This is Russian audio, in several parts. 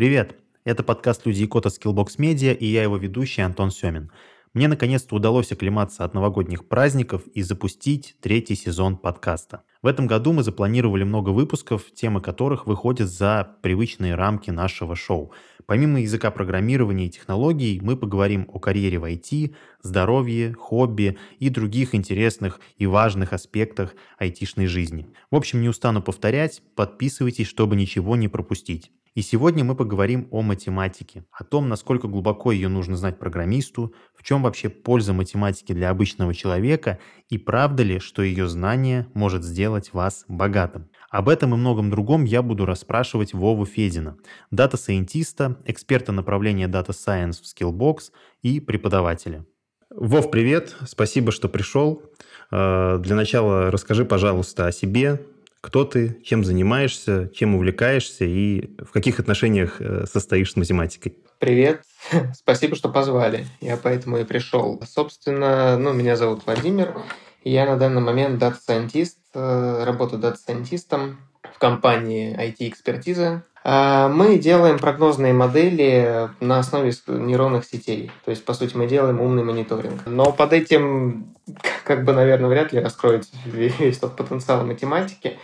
Привет! Это подкаст «Люди и код» от Skillbox Media, и я его ведущий Антон Семин. Мне наконец-то удалось оклематься от новогодних праздников и запустить третий сезон подкаста. В этом году мы запланировали много выпусков, темы которых выходят за привычные рамки нашего шоу. Помимо языка программирования и технологий, мы поговорим о карьере в IT, здоровье, хобби и других интересных и важных аспектах айтишной жизни. В общем, не устану повторять, подписывайтесь, чтобы ничего не пропустить. И сегодня мы поговорим о математике, о том, насколько глубоко ее нужно знать программисту, в чем вообще польза математики для обычного человека и правда ли, что ее знание может сделать вас богатым. Об этом и многом другом я буду расспрашивать Вову Федина, дата-сайентиста, эксперта направления Data Science в Skillbox и преподавателя. Вов, привет! Спасибо, что пришел. Э, для начала расскажи, пожалуйста, о себе, кто ты, чем занимаешься, чем увлекаешься и в каких отношениях э, состоишь с математикой. Привет, спасибо, что позвали. Я поэтому и пришел. Собственно, ну, меня зовут Владимир. Я на данный момент дата-сайентист, э, работаю дата-сайентистом в компании IT-экспертиза. А, мы делаем прогнозные модели на основе нейронных сетей. То есть, по сути, мы делаем умный мониторинг. Но под этим, как бы, наверное, вряд ли раскроется весь тот потенциал математики.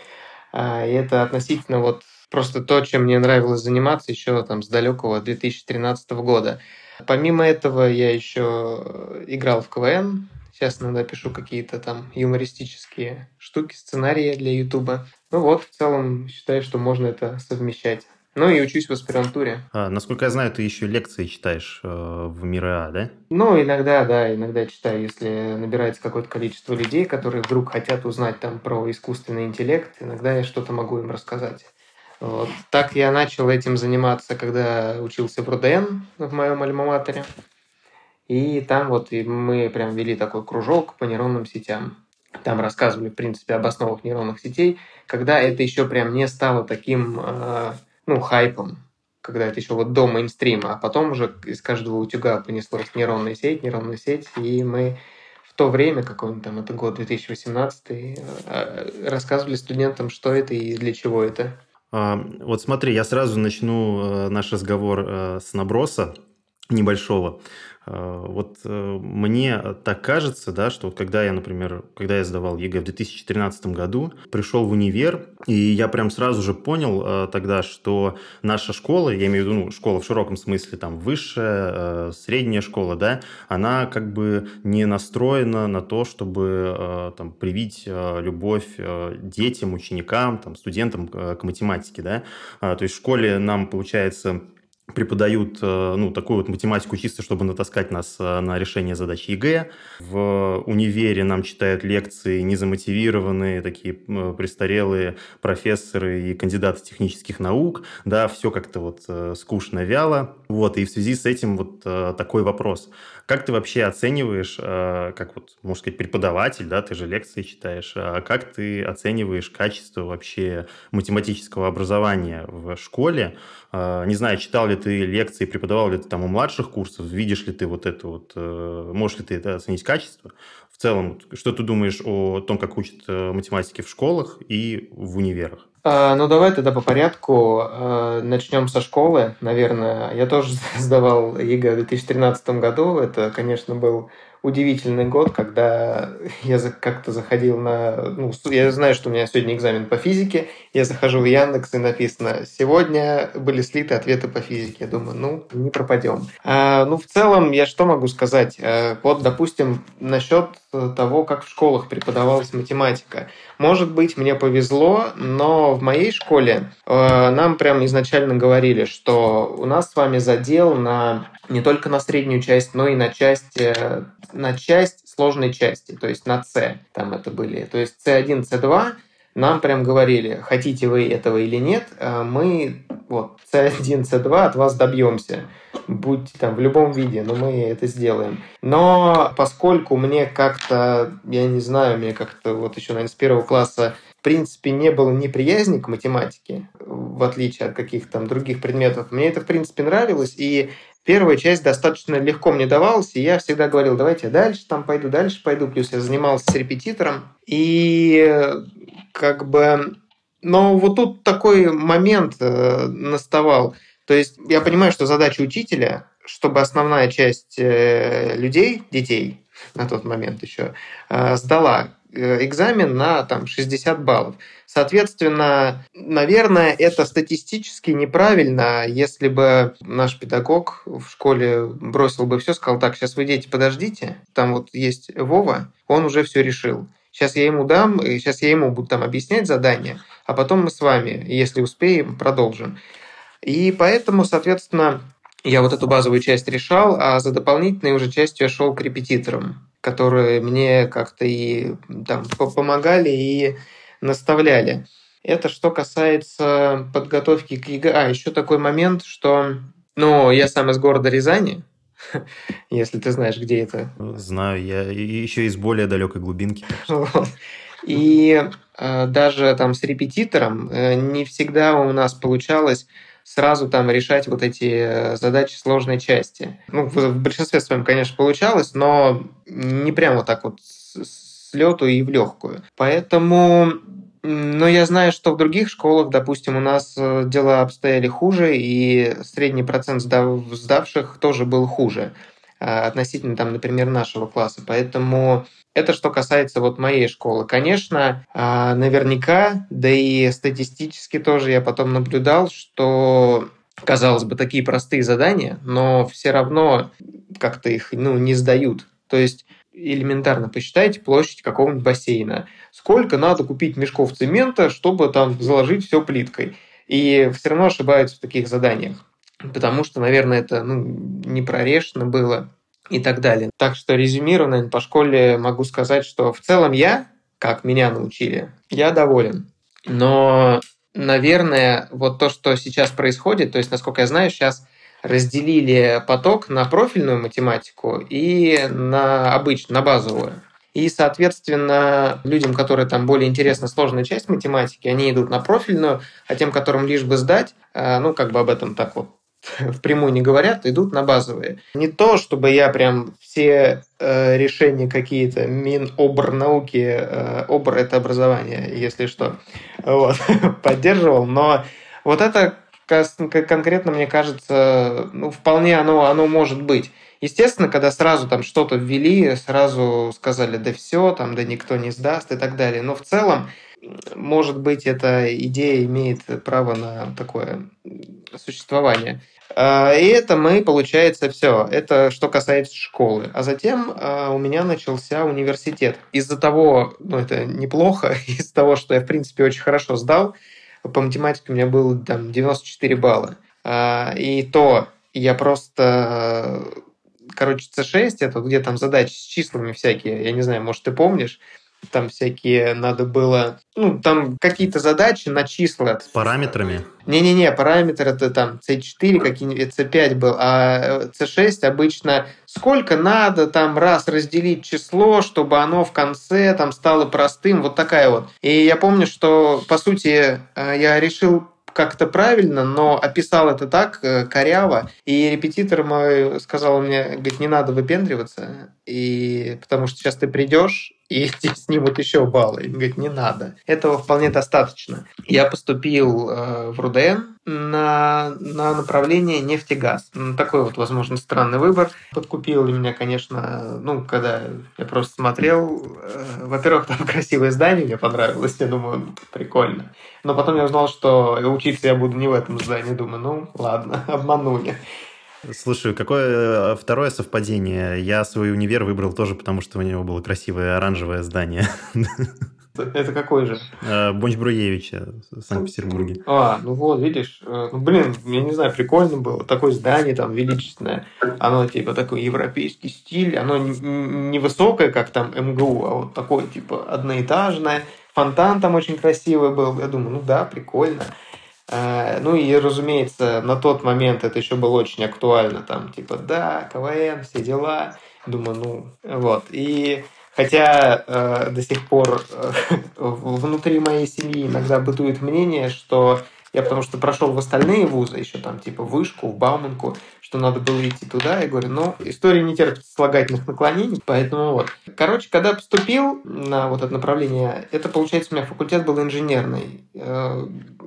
А, и это относительно вот просто то, чем мне нравилось заниматься еще там с далекого 2013 года. Помимо этого, я еще играл в КВН. Сейчас иногда пишу какие-то там юмористические штуки, сценарии для Ютуба. Ну вот, в целом, считаю, что можно это совмещать. Ну и учусь в аспирантуре. А, насколько я знаю, ты еще лекции читаешь э, в МИРА, да? Ну, иногда, да, иногда читаю, если набирается какое-то количество людей, которые вдруг хотят узнать там про искусственный интеллект, иногда я что-то могу им рассказать. Вот. Так я начал этим заниматься, когда учился в РУДН в моем альма-матере. И там вот и мы прям вели такой кружок по нейронным сетям. Там рассказывали, в принципе, об основах нейронных сетей, когда это еще прям не стало таким э, ну, хайпом, когда это еще вот до мейнстрима, а потом уже из каждого утюга понеслась нейронная сеть, нейронная сеть, и мы в то время, какой-нибудь там, это год 2018, э, рассказывали студентам, что это и для чего это. А, вот смотри, я сразу начну э, наш разговор э, с наброса небольшого. А, вот э, мне так кажется, да, что когда я, например, когда я сдавал ЕГЭ в 2013 году, пришел в универ, и я прям сразу же понял э, тогда, что наша школа, я имею в виду ну, школа в широком смысле, там высшая, э, средняя школа, да, она как бы не настроена на то, чтобы там привить любовь детям, ученикам, там, студентам к математике, да. То есть в школе нам, получается, преподают э, ну, такую вот математику чисто, чтобы натаскать нас э, на решение задач ЕГЭ. В универе нам читают лекции незамотивированные, такие э, престарелые профессоры и кандидаты технических наук. Да, все как-то вот скучно, вяло. Вот, и в связи с этим вот такой вопрос. Как ты вообще оцениваешь, как вот, можно сказать, преподаватель, да, ты же лекции читаешь, а как ты оцениваешь качество вообще математического образования в школе? Не знаю, читал ли ты лекции, преподавал ли ты там у младших курсов, видишь ли ты вот это вот, э, можешь ли ты это оценить качество? В целом, что ты думаешь о том, как учат э, математики в школах и в универах? А, ну, давай тогда по порядку. А, начнем со школы, наверное. Я тоже сдавал ЕГЭ в 2013 году. Это, конечно, был удивительный год, когда я как-то заходил на... Ну, я знаю, что у меня сегодня экзамен по физике, я захожу в Яндекс и написано «Сегодня были слиты ответы по физике». Я думаю, ну, не пропадем. А, ну, в целом, я что могу сказать? А, вот, допустим, насчет того, как в школах преподавалась математика. Может быть, мне повезло, но в моей школе э, нам прям изначально говорили, что у нас с вами задел на не только на среднюю часть, но и на часть, э, на часть сложной части, то есть на C там это были. То есть C1, C2 нам прям говорили, хотите вы этого или нет, э, мы вот C1, C2 от вас добьемся. Будьте там в любом виде, но мы это сделаем. Но поскольку мне как-то, я не знаю, мне как-то вот еще, наверное, с первого класса в принципе, не было неприязни к математике, в отличие от каких-то там других предметов. Мне это, в принципе, нравилось, и первая часть достаточно легко мне давалась, и я всегда говорил, давайте дальше там пойду, дальше пойду. Плюс я занимался с репетитором. И как бы... Но вот тут такой момент э, наставал. То есть я понимаю, что задача учителя, чтобы основная часть э, людей, детей на тот момент еще, э, сдала экзамен на там, 60 баллов. Соответственно, наверное, это статистически неправильно, если бы наш педагог в школе бросил бы все, сказал, так, сейчас вы дети, подождите, там вот есть Вова, он уже все решил. Сейчас я ему дам, и сейчас я ему буду там объяснять задание, а потом мы с вами, если успеем, продолжим. И поэтому, соответственно, я вот эту базовую часть решал, а за дополнительной уже частью я шел к репетиторам, которые мне как-то и там помогали и наставляли. Это что касается подготовки к ЕГЭ. А, еще такой момент, что ну, я сам из города Рязани, если ты знаешь, где это. Знаю, я еще из более далекой глубинки. И э, даже там с репетитором э, не всегда у нас получалось сразу там решать вот эти э, задачи сложной части. Ну, в большинстве своем, конечно, получалось, но не прямо вот так вот с лету и в легкую. Поэтому но я знаю, что в других школах, допустим, у нас э, дела обстояли хуже, и средний процент сдав, сдавших тоже был хуже относительно, там, например, нашего класса. Поэтому это что касается вот моей школы. Конечно, а, наверняка, да и статистически тоже я потом наблюдал, что казалось бы, такие простые задания, но все равно как-то их ну, не сдают. То есть элементарно посчитайте площадь какого-нибудь бассейна. Сколько надо купить мешков цемента, чтобы там заложить все плиткой. И все равно ошибаются в таких заданиях. Потому что, наверное, это ну, не прорешено было и так далее. Так что резюмируя, наверное, по школе могу сказать, что в целом я, как меня научили, я доволен. Но, наверное, вот то, что сейчас происходит, то есть, насколько я знаю, сейчас разделили поток на профильную математику и на обычную, на базовую. И, соответственно, людям, которые там более интересна сложная часть математики, они идут на профильную, а тем, которым лишь бы сдать, э, ну, как бы об этом так вот впрямую не говорят, идут на базовые. Не то, чтобы я прям все э, решения какие-то Минобрнауки, э, ОБР – это образование, если что, вот, поддерживал, но вот это конкретно, мне кажется, ну, вполне оно, оно может быть. Естественно, когда сразу там что-то ввели, сразу сказали, да все, там, да никто не сдаст и так далее. Но в целом, может быть, эта идея имеет право на такое существование. А, и это мы, получается, все. Это что касается школы. А затем а, у меня начался университет. Из-за того, ну это неплохо, из-за того, что я, в принципе, очень хорошо сдал, по математике у меня было там 94 балла. А, и то я просто... Короче, C6, это где там задачи с числами всякие, я не знаю, может, ты помнишь, там всякие надо было, ну, там какие-то задачи на числа. С параметрами? Не-не-не, параметр это там C4, какие-нибудь C5 был, а C6 обычно сколько надо там раз разделить число, чтобы оно в конце там стало простым, вот такая вот. И я помню, что, по сути, э, я решил как-то правильно, но описал это так э, коряво. И репетитор мой сказал мне, говорит, не надо выпендриваться, и потому что сейчас ты придешь, и снимут еще баллы. И говорит, не надо. Этого вполне достаточно. Я поступил э, в РУДН на, на направление нефтегаз. Такой вот, возможно, странный выбор. Подкупил меня, конечно, ну, когда я просто смотрел. Э, во-первых, там красивое здание, мне понравилось. Я думаю, прикольно. Но потом я узнал, что учиться я буду не в этом здании. Думаю, ну, ладно, обманули. Слушай, какое э, второе совпадение? Я свой универ выбрал тоже, потому что у него было красивое оранжевое здание. Это какой же? Э, Бонч Бруевича в Санкт-Петербурге. А, ну вот, видишь, э, ну, блин, я не знаю, прикольно было. Такое здание там величественное. Оно типа такой европейский стиль. Оно не высокое, как там МГУ, а вот такое типа одноэтажное. Фонтан там очень красивый был. Я думаю, ну да, прикольно. А, ну и, разумеется, на тот момент это еще было очень актуально, там, типа, да, КВН, все дела. Думаю, ну, вот. И хотя э, до сих пор э, внутри моей семьи иногда бытует мнение, что Я потому что прошел в остальные вузы, еще там типа вышку, в Бауманку, что надо было идти туда. Я говорю, ну, история не терпит слагательных наклонений, поэтому вот. Короче, когда поступил на вот это направление, это, получается, у меня факультет был инженерный. Э,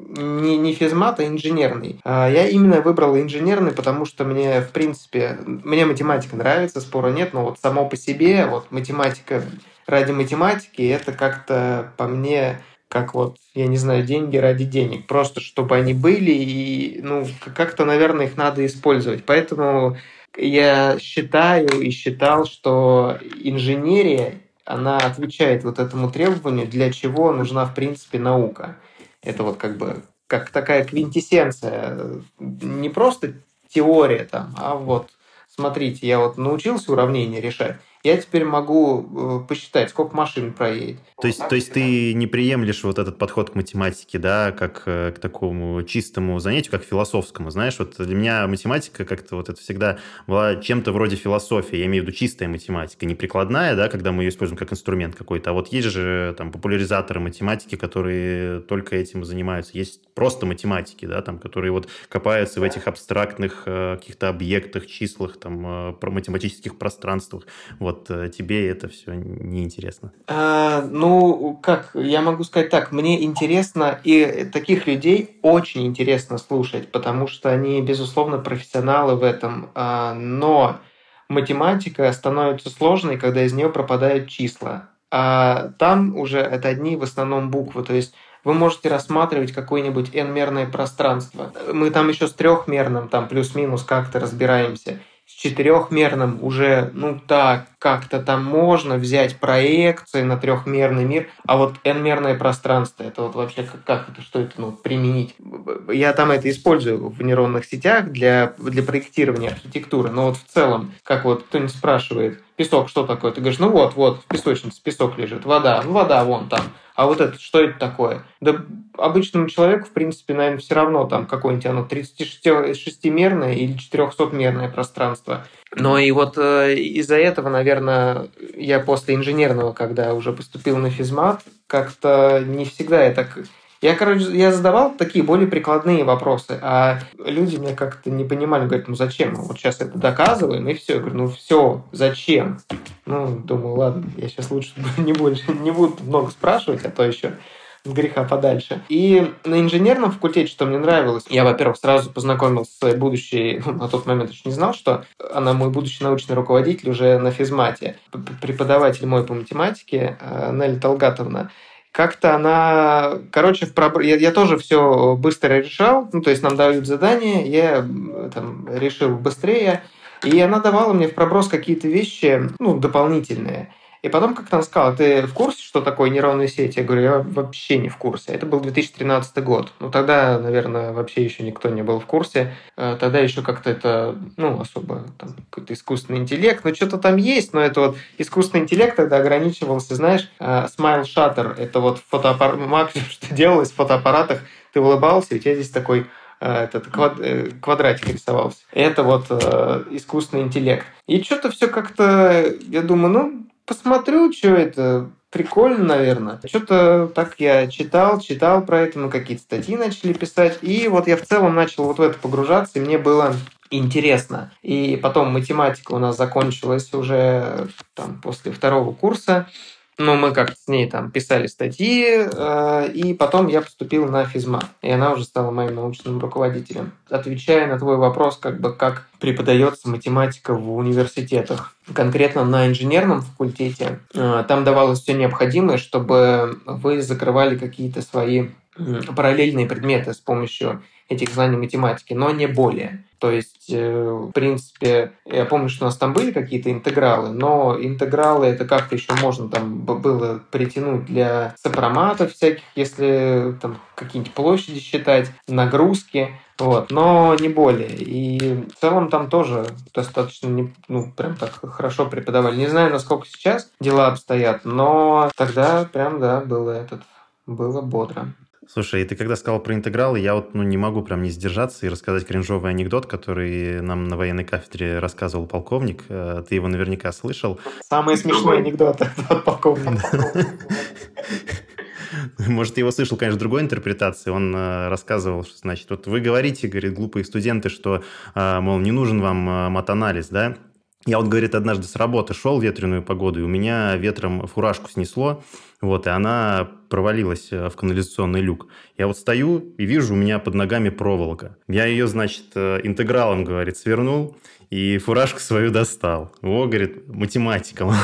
не, не физмат, а инженерный. А я именно выбрал инженерный, потому что мне, в принципе, мне математика нравится, спора нет, но вот само по себе, вот математика ради математики, это как-то по мне как вот, я не знаю, деньги ради денег. Просто чтобы они были, и, ну, как-то, наверное, их надо использовать. Поэтому я считаю и считал, что инженерия, она отвечает вот этому требованию, для чего нужна, в принципе, наука. Это вот как бы как такая квинтэссенция, не просто теория там, а вот смотрите, я вот научился уравнения решать, я теперь могу э, посчитать, сколько машин проедет. То есть, то есть ты не приемлешь вот этот подход к математике, да, как э, к такому чистому занятию, как философскому, знаешь, вот для меня математика как-то вот это всегда была чем-то вроде философии, я имею в виду чистая математика, не прикладная, да, когда мы ее используем как инструмент какой-то, а вот есть же там популяризаторы математики, которые только этим занимаются, есть просто математики, да, там, которые вот копаются в этих абстрактных э, каких-то объектах, числах, там, про математических пространствах, вот вот э, тебе это все неинтересно? А, ну, как, я могу сказать так, мне интересно, и таких людей очень интересно слушать, потому что они, безусловно, профессионалы в этом, а, но математика становится сложной, когда из нее пропадают числа. А там уже это одни в основном буквы, то есть вы можете рассматривать какое-нибудь n-мерное пространство. Мы там еще с трехмерным, там плюс-минус как-то разбираемся четырехмерным уже, ну так, как-то там можно взять проекции на трехмерный мир, а вот n-мерное пространство, это вот вообще как, как это, что это, ну, применить? Я там это использую в нейронных сетях для, для проектирования архитектуры, но вот в целом, как вот кто-нибудь спрашивает, песок что такое? Ты говоришь, ну вот, вот, в песочнице песок лежит, вода, ну вода вон там. А вот это, что это такое? Да обычному человеку, в принципе, наверное, все равно там какое-нибудь оно 36-мерное или 400-мерное пространство. Но и вот э, из-за этого, наверное, я после инженерного, когда уже поступил на физмат, как-то не всегда я так я, короче, я задавал такие более прикладные вопросы, а люди меня как-то не понимали, говорят, ну зачем? Вот сейчас это доказываем, и все. Я говорю, ну все, зачем? Ну, думаю, ладно, я сейчас лучше не, больше, не буду много спрашивать, а то еще с греха подальше. И на инженерном факультете, что мне нравилось, я, во-первых, сразу познакомился с будущей, ну, на тот момент еще не знал, что она мой будущий научный руководитель уже на физмате, преподаватель мой по математике, э, Нелли Талгатовна как-то она, короче, в проб... я, я тоже все быстро решал, ну, то есть нам дают задание, я там решил быстрее, и она давала мне в проброс какие-то вещи, ну, дополнительные. И потом как-то она сказала, ты в курсе, что такое нейронные сети? Я говорю, я вообще не в курсе. Это был 2013 год. Ну, тогда, наверное, вообще еще никто не был в курсе. Э, тогда еще как-то это, ну, особо там какой-то искусственный интеллект. Ну, что-то там есть, но это вот искусственный интеллект тогда ограничивался, знаешь, э, Smile Shutter. Это вот фотоаппарат, максимум, что делалось в фотоаппаратах. Ты улыбался, и у тебя здесь такой э, этот квадратик рисовался. Это вот э, искусственный интеллект. И что-то все как-то, я думаю, ну, посмотрю, что это, прикольно, наверное. Что-то так я читал, читал про это, мы какие-то статьи начали писать, и вот я в целом начал вот в это погружаться, и мне было интересно. И потом математика у нас закончилась уже там, после второго курса. Ну, мы как с ней там писали статьи, э, и потом я поступил на физма, и она уже стала моим научным руководителем. Отвечая на твой вопрос, как бы как преподается математика в университетах, конкретно на инженерном факультете, э, там давалось все необходимое, чтобы вы закрывали какие-то свои параллельные предметы с помощью этих знаний математики, но не более. То есть, э, в принципе, я помню, что у нас там были какие-то интегралы, но интегралы это как-то еще можно там было притянуть для сопроматов всяких, если там какие-нибудь площади считать, нагрузки, вот, но не более. И в целом там тоже достаточно, не, ну, прям так хорошо преподавали. Не знаю, насколько сейчас дела обстоят, но тогда прям, да, было этот, было бодро. Слушай, и ты когда сказал про интегралы, я вот ну, не могу прям не сдержаться и рассказать кринжовый анекдот, который нам на военной кафедре рассказывал полковник. Э, ты его наверняка слышал. Самый смешной анекдот от полковника. Может, его слышал, конечно, другой интерпретации. Он э, рассказывал, что, значит, вот вы говорите, говорит, глупые студенты, что, э, мол, не нужен вам матанализ, да? Я вот, говорит, однажды с работы шел в ветреную погоду, и у меня ветром фуражку снесло, вот, и она провалилась э, в канализационный люк. Я вот стою и вижу, у меня под ногами проволока. Я ее, значит, э, интегралом, говорит, свернул, и фуражку свою достал. О, говорит, математика.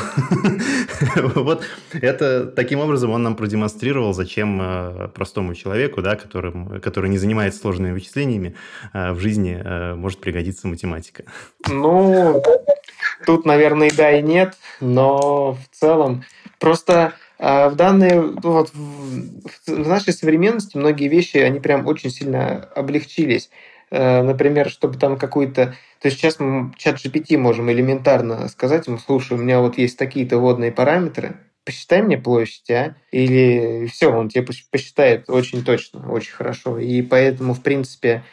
Вот это таким образом он нам продемонстрировал, зачем э, простому человеку, да, которым, который не занимается сложными вычислениями, в жизни может пригодиться математика. Ну, тут, наверное, да, и нет, но в целом просто а в данной, ну вот, в нашей современности многие вещи, они прям очень сильно облегчились. Э, например, чтобы там какую-то... То есть сейчас мы чат GPT можем элементарно сказать ему, слушай, у меня вот есть такие-то водные параметры, посчитай мне площадь, а? Или все, он тебе посчитает очень точно, очень хорошо. И поэтому, в принципе,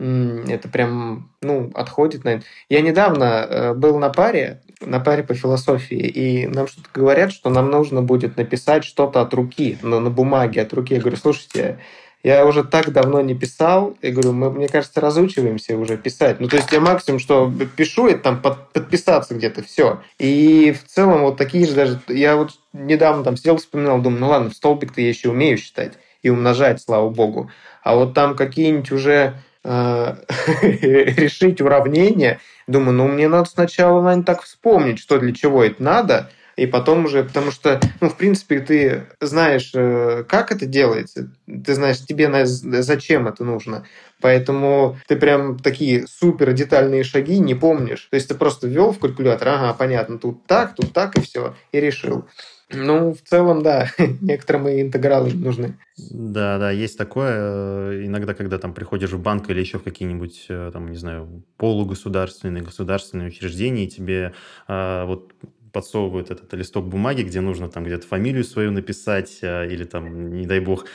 это прям, ну, отходит на. Я недавно э, был на паре, на паре по философии, и нам что-то говорят, что нам нужно будет написать что-то от руки, на, на бумаге от руки. Я говорю, слушайте, я уже так давно не писал, я говорю, мы, мне кажется, разучиваемся уже писать. Ну, то есть я максимум, что пишу, это там под, подписаться где-то, все. И в целом вот такие же даже... Я вот недавно там сидел, вспоминал, думаю, ну ладно, столбик-то я еще умею считать и умножать, слава богу. А вот там какие-нибудь уже решить уравнение, думаю, ну, мне надо сначала, наверное, так вспомнить, что для чего это надо, и потом уже, потому что, ну, в принципе, ты знаешь, э, как это делается, ты знаешь, тебе зачем это нужно, поэтому ты прям такие супер детальные шаги не помнишь. То есть ты просто ввел в калькулятор, ага, понятно, тут так, тут так, и все, и решил. Ну, в целом, да, некоторым и интегралы нужны. Да, да, есть такое. Иногда, когда там приходишь в банк или еще в какие-нибудь, э, там, не знаю, полугосударственные, государственные учреждения, и тебе а, вот подсовывают этот листок бумаги, где нужно там где-то фамилию свою написать а, или там, не дай бог,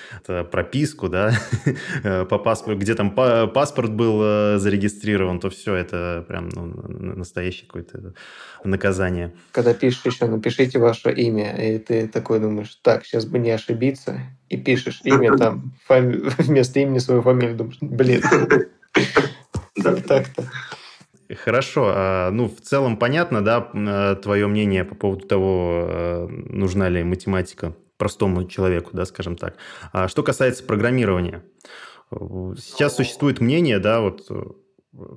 прописку, да, по паспорту, где там паспорт был э, зарегистрирован, то все, это прям ну, настоящее какое-то наказание. Когда пишешь еще, напишите ваше имя, и ты такой думаешь, так, сейчас бы не ошибиться, и пишешь имя там, фами... вместо имени свою фамилию, думаешь, блин, так-то. Хорошо. А, ну, в целом понятно, да, э, твое мнение по поводу того, э, нужна ли математика простому человеку, да, скажем так. А что касается программирования. Сейчас существует мнение, да, вот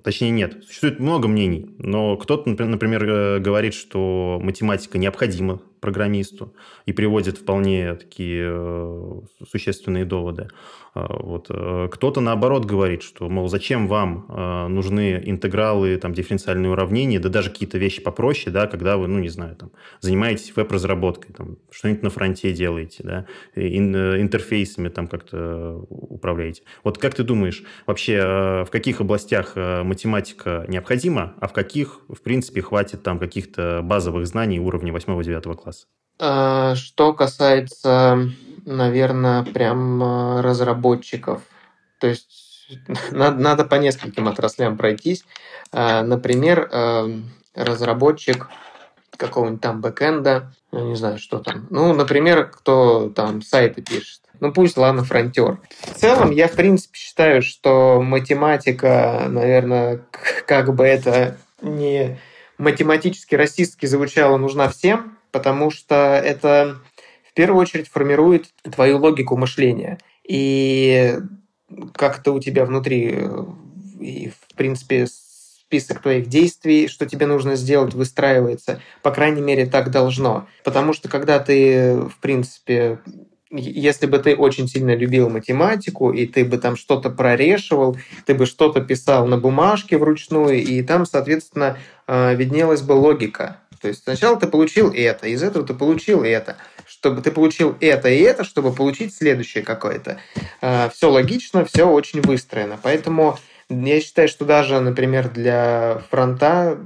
Точнее, нет. Существует много мнений, но кто-то, например, говорит, что математика необходима программисту и приводит вполне такие э, существенные доводы. А, вот. Э, кто-то наоборот говорит, что, мол, зачем вам э, нужны интегралы, там, дифференциальные уравнения, да даже какие-то вещи попроще, да, когда вы, ну, не знаю, там, занимаетесь веб-разработкой, там, что-нибудь на фронте делаете, да, интерфейсами там как-то управляете. Вот как ты думаешь, вообще в каких областях математика необходима, а в каких, в принципе, хватит там каких-то базовых знаний уровня 8-9 класса? Класс? А, что касается, наверное, прям а, разработчиков, то есть надо, надо по нескольким отраслям пройтись. А, например, разработчик какого-нибудь там бэкэнда, я не знаю, что там. Ну, например, кто там сайты пишет. Ну, пусть, ладно, фронтер. В целом, я, в принципе, считаю, что математика, наверное, как бы это не математически расистски звучало, нужна всем, потому что это в первую очередь формирует твою логику мышления. И как-то у тебя внутри, э, и, в принципе, список твоих действий, что тебе нужно сделать, выстраивается. По крайней мере, так должно. Потому что когда ты, в принципе, если бы ты очень сильно любил математику, и ты бы там что-то прорешивал, ты бы что-то писал на бумажке вручную, и там, соответственно, э, виднелась бы логика. То есть сначала ты получил это, из этого ты получил это, чтобы ты получил это и это, чтобы получить следующее какое-то. А, все логично, все очень выстроено. Поэтому я считаю, что даже, например, для фронта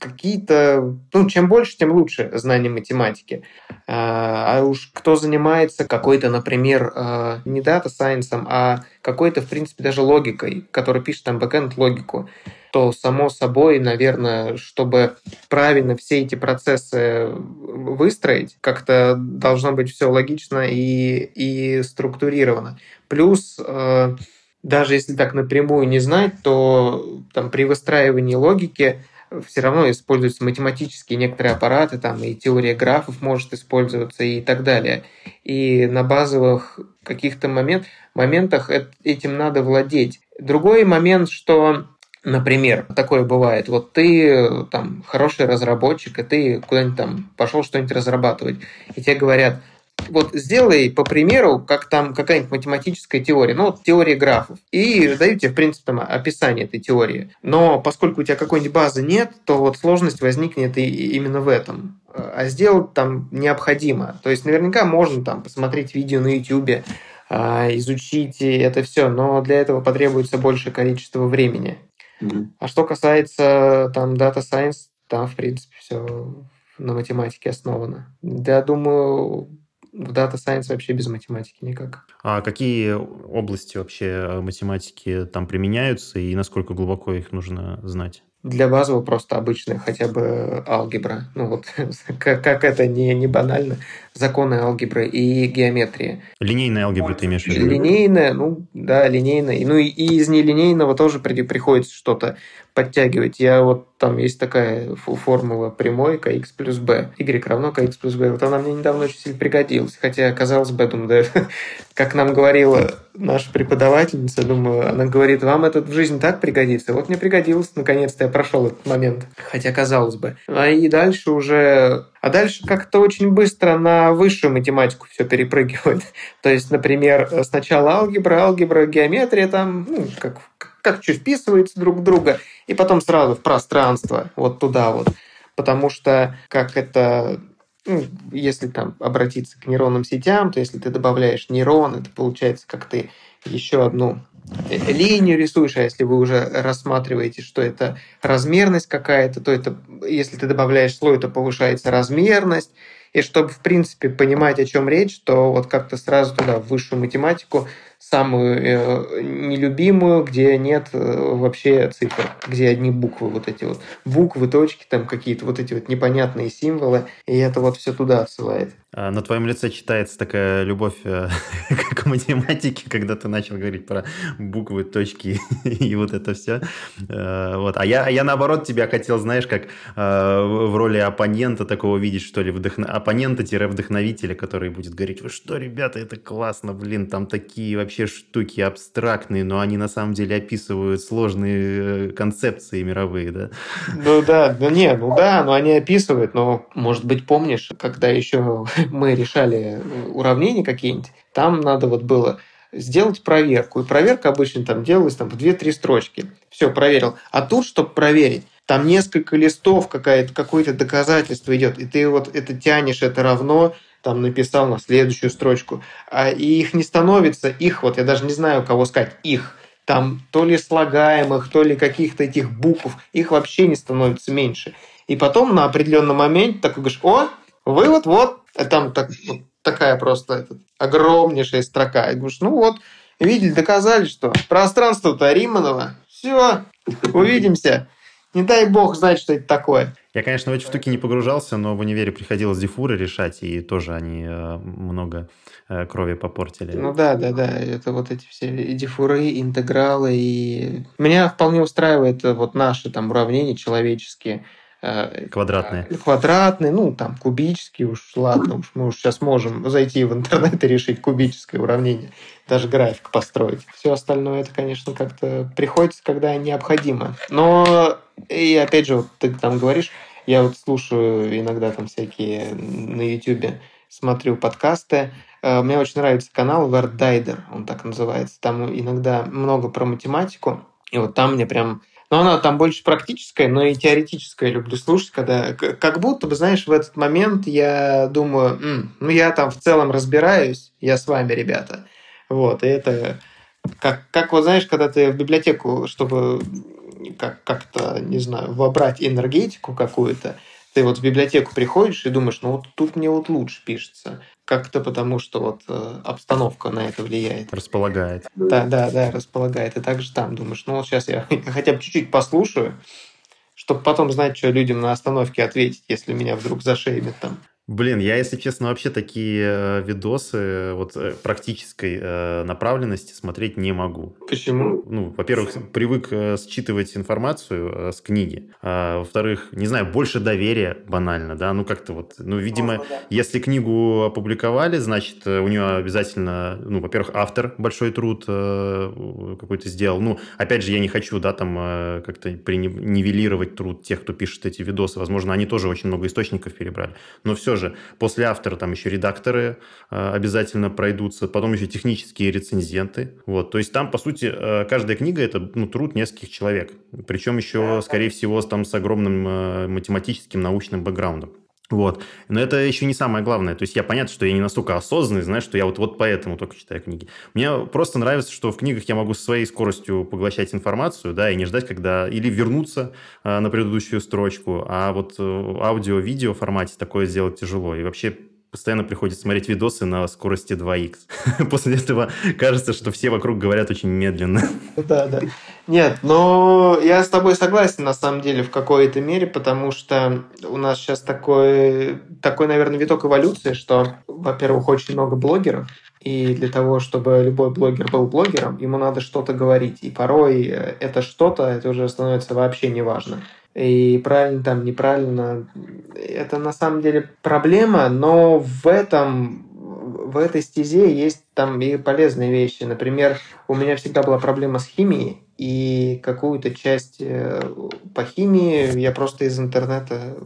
какие-то... Ну, чем больше, тем лучше знания математики. А, а уж кто занимается какой-то, например, а, не дата сайенсом, а какой-то, в принципе, даже логикой, который пишет там бэкэнд логику, то, само собой, наверное, чтобы правильно все эти процессы выстроить, как-то должно быть все логично и, и структурировано. Плюс э, даже если так напрямую не знать, то там при выстраивании логики все равно используются математические некоторые аппараты, там и теория графов может использоваться и так далее. И на базовых каких-то момент, моментах этим надо владеть. Другой момент, что Например, такое бывает. Вот ты там хороший разработчик, и ты куда-нибудь там пошел что-нибудь разрабатывать, и тебе говорят, вот сделай по примеру, как там какая-нибудь математическая теория, ну, вот теория графов, и дают тебе, в принципе, там, описание этой теории. Но поскольку у тебя какой-нибудь базы нет, то вот сложность возникнет и именно в этом. А сделать там необходимо. То есть наверняка можно там посмотреть видео на YouTube, а, изучить это все, но для этого потребуется большее количество времени. Mm-hmm. А что касается там Data Science, там, в принципе, все на математике основано. Я думаю, в Data Science вообще без математики никак. А какие области вообще э, математики там применяются и насколько глубоко их нужно знать? Для базового просто обычная хотя бы алгебра. Ну вот, как, как это не, не банально. Законы алгебры и геометрии. Линейная алгебра ты имеешь в виду? Линейная, ну да, линейная. Ну и, и из нелинейного тоже при, приходится что-то подтягивать. Я вот там есть такая формула прямой kx плюс b. y равно kx плюс b. Вот она мне недавно очень сильно пригодилась. Хотя, казалось бы, я думаю, да, как нам говорила наша преподавательница, думаю, она говорит, вам это в жизни так пригодится. Вот мне пригодилось, наконец-то я прошел этот момент. Хотя, казалось бы. А и дальше уже... А дальше как-то очень быстро на высшую математику все перепрыгивает. То есть, например, сначала алгебра, алгебра, геометрия там, ну, как, как что вписывается друг в друга, и потом сразу в пространство, вот туда вот. Потому что как это ну, если там обратиться к нейронным сетям, то если ты добавляешь нейрон, это получается как ты еще одну э, линию рисуешь, а если вы уже рассматриваете, что это размерность какая-то, то это, если ты добавляешь слой, то повышается размерность. И чтобы, в принципе, понимать, о чем речь, то вот как-то сразу туда, в высшую математику, самую э, нелюбимую, где нет э, вообще цифр, где одни буквы, вот эти вот буквы, точки, там какие-то вот эти вот непонятные символы, и это вот все туда отсылает. А на твоем лице читается такая любовь э, к математике, когда ты начал говорить про буквы, точки и вот это все. Вот. А я, я наоборот тебя хотел, знаешь, как в роли оппонента такого видеть, что ли, вдохно... оппонента-вдохновителя, который будет говорить, вы что, ребята, это классно, блин, там такие вообще штуки абстрактные, но они на самом деле описывают сложные э, концепции мировые, да? Ну да, ну не, ну да, но они описывают, но, может быть, помнишь, когда еще мы решали э, уравнения какие-нибудь, там надо вот было сделать проверку. И проверка обычно там делалась там, в 2-3 строчки. Все, проверил. А тут, чтобы проверить, там несколько листов, какое-то доказательство идет, и ты вот это тянешь, это равно, там написал на следующую строчку. А, и их не становится, их, вот я даже не знаю, кого сказать, их, там то ли слагаемых, то ли каких-то этих букв, их вообще не становится меньше. И потом на определенном моменте такой говоришь, о, вывод вот, а там так, вот такая просто этот, огромнейшая строка. И говоришь, ну вот, видели, доказали, что пространство-то Риманова. Все, увидимся. Не дай бог знать, что это такое. Я, конечно, в эти штуки не погружался, но в универе приходилось дифуры решать, и тоже они э, много э, крови попортили. Ну да, да, да. Это вот эти все дифуры, интегралы. И меня вполне устраивает вот наши там уравнения человеческие Э, квадратные. Квадратные, ну, там, кубические уж, ладно, уж мы уж сейчас можем зайти в интернет и решить кубическое уравнение, даже график построить. Все остальное, это, конечно, как-то приходится, когда необходимо. Но, и опять же, вот ты там говоришь, я вот слушаю иногда там всякие на YouTube, смотрю подкасты. Э, мне очень нравится канал Вердайдер, он так называется. Там иногда много про математику. И вот там мне прям но она там больше практическая, но и теоретическая люблю слушать, когда как будто бы, знаешь, в этот момент я думаю, М, ну я там в целом разбираюсь, я с вами, ребята. Вот, и это как, как вот знаешь, когда ты в библиотеку, чтобы как- как-то, не знаю, вобрать энергетику какую-то, ты вот в библиотеку приходишь и думаешь, ну вот тут мне вот лучше пишется. Как-то потому, что вот э, обстановка на это влияет. Располагает. Да, да, да, располагает. И также там думаешь, ну вот сейчас я хотя бы чуть-чуть послушаю, чтобы потом знать, что людям на остановке ответить, если меня вдруг зашеймит там. Блин, я, если честно, вообще такие э, видосы вот э, практической э, направленности смотреть не могу. Почему? Ну, во-первых, привык считывать информацию с книги. А, во-вторых, не знаю, больше доверия банально, да, ну как-то вот, ну, видимо, Ну, да. если книгу опубликовали, значит, у нее обязательно, ну, во-первых, автор большой труд какой-то сделал. Ну, опять же, я не хочу, да, там как-то нивелировать труд тех, кто пишет эти видосы. Возможно, они тоже очень много источников перебрали. Но все же, после автора там еще редакторы э, обязательно пройдутся, потом еще технические рецензенты. Вот, то есть там, по сути, э, каждая книга – это ну, труд нескольких человек. Причем еще, скорее всего, там, с огромным э, математическим, научным бэкграундом. Вот. Но это еще не самое главное. То есть я понятно, что я не настолько осознанный, знаешь, что я вот, вот поэтому только читаю книги. Мне просто нравится, что в книгах я могу со своей скоростью поглощать информацию, да, и не ждать, когда... Или вернуться э, на предыдущую строчку, а вот э, аудио-видео формате такое сделать тяжело. И вообще постоянно приходится смотреть видосы на скорости 2х. После этого кажется, что все вокруг говорят очень медленно. Да, да. Нет, но я с тобой согласен на самом деле в какой-то мере, потому что у нас сейчас такой, такой, наверное, виток эволюции, что, во-первых, очень много блогеров, и для того, чтобы любой блогер был блогером, ему надо что-то говорить. И порой э, это что-то, это уже становится вообще неважно. И правильно там, неправильно, это на самом деле проблема, но в этом в этой стезе есть там и полезные вещи. Например, у меня всегда была проблема с химией, и какую-то часть э, по химии я просто из интернета,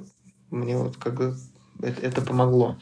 мне вот как бы это, это помогло.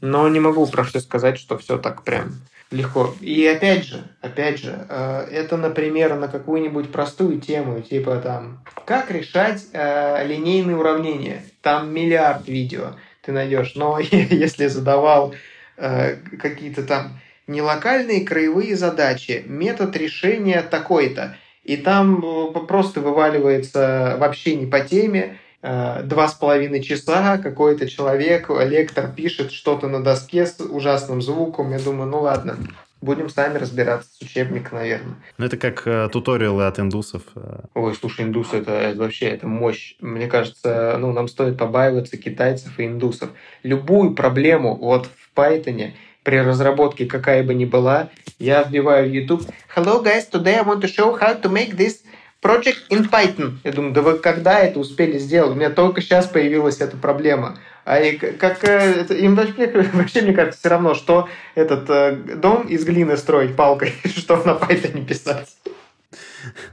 Но не могу про все сказать, что все так прям легко. И опять же, опять же, э, это, например, на какую-нибудь простую тему, типа там, как решать э, линейные уравнения. Там миллиард видео ты найдешь. Но если задавал э, какие-то там не локальные краевые задачи, метод решения такой-то, и там э, просто вываливается вообще не по теме, э, два с половиной часа какой-то человек, лектор пишет что-то на доске с ужасным звуком. Я думаю, ну ладно, будем сами разбираться с учебника, наверное. Ну, это как э, туториалы от индусов. э. Ой, слушай, индусы это, это вообще это мощь. Мне кажется, ну, нам стоит побаиваться китайцев и индусов. Любую проблему вот в Python при разработке какая бы ни была, я вбиваю в YouTube Hello guys, today I want to show how to make this project in Python. Я думаю, да вы когда это успели сделать? У меня только сейчас появилась эта проблема. А и как э, это- им вообще, вообще, мне кажется, все равно, что этот э, дом из глины строить палкой, что на Python писать.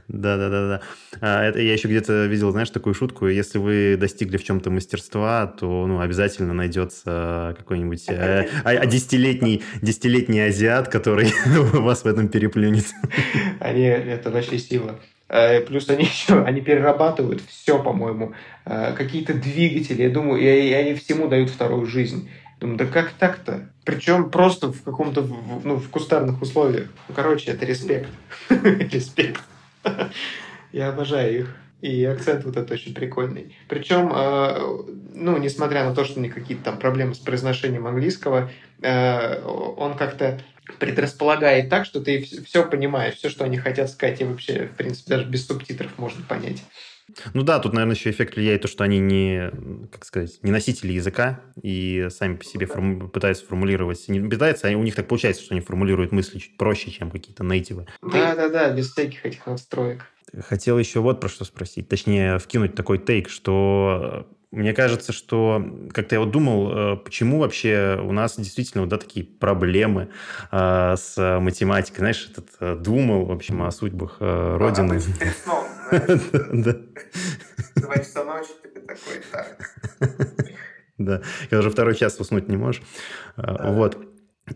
Да-да-да-да. А, это я еще где-то видел, знаешь, такую шутку. Если вы достигли в чем-то мастерства, то ну, обязательно найдется какой-нибудь э, а, а десятилетний, десятилетний азиат, который вас в этом переплюнет. Они, это вообще сила. Э, Плюс они еще, они перерабатывают все, по-моему. Э, Какие-то двигатели, я думаю, и, и они всему дают вторую жизнь. Думаю, да как так-то? Причем просто в каком-то, ну, в кустарных условиях. Ну, короче, это респект. Респект. Я обожаю их. И акцент вот этот очень прикольный. Причем, э, ну, несмотря на то, что у них какие-то там проблемы с произношением английского, э, он как-то предрасполагает так, что ты все понимаешь, все, что они хотят сказать, и вообще, в принципе, даже без субтитров можно понять. Ну да, тут, наверное, еще эффект влияет то, что они не, как сказать, не носители языка и сами по себе форму- пытаются формулировать. Не пытаются, а у них так получается, что они формулируют мысли чуть проще, чем какие-то нейтивы. Да-да-да, без всяких этих настроек. Хотел еще вот про что спросить, точнее, вкинуть такой тейк, что мне кажется, что как-то я вот думал, э, почему вообще у нас действительно вот, да, такие проблемы э, с математикой, знаешь, этот э, думал, в общем, о судьбах э, Родины. Да, Два часа ночи, ты такой, так. да, когда уже второй час уснуть не можешь. Э, Вот.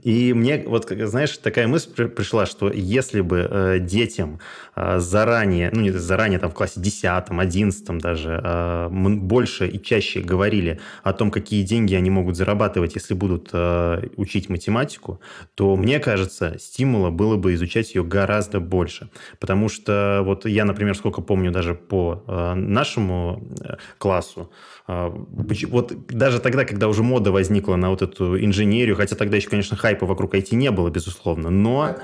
И мне, вот, знаешь, такая мысль пришла, что если бы э, детям э, заранее, ну, не заранее, там, в классе 10, 11 даже, э, больше и чаще говорили о том, какие деньги они могут зарабатывать, если будут э, учить математику, то, мне кажется, стимула было бы изучать ее гораздо больше. Потому что вот я, например, сколько помню даже по э, нашему э, классу, э, вот даже тогда, когда уже мода возникла на вот эту инженерию, хотя тогда еще, конечно, хайпа вокруг IT не было, безусловно, но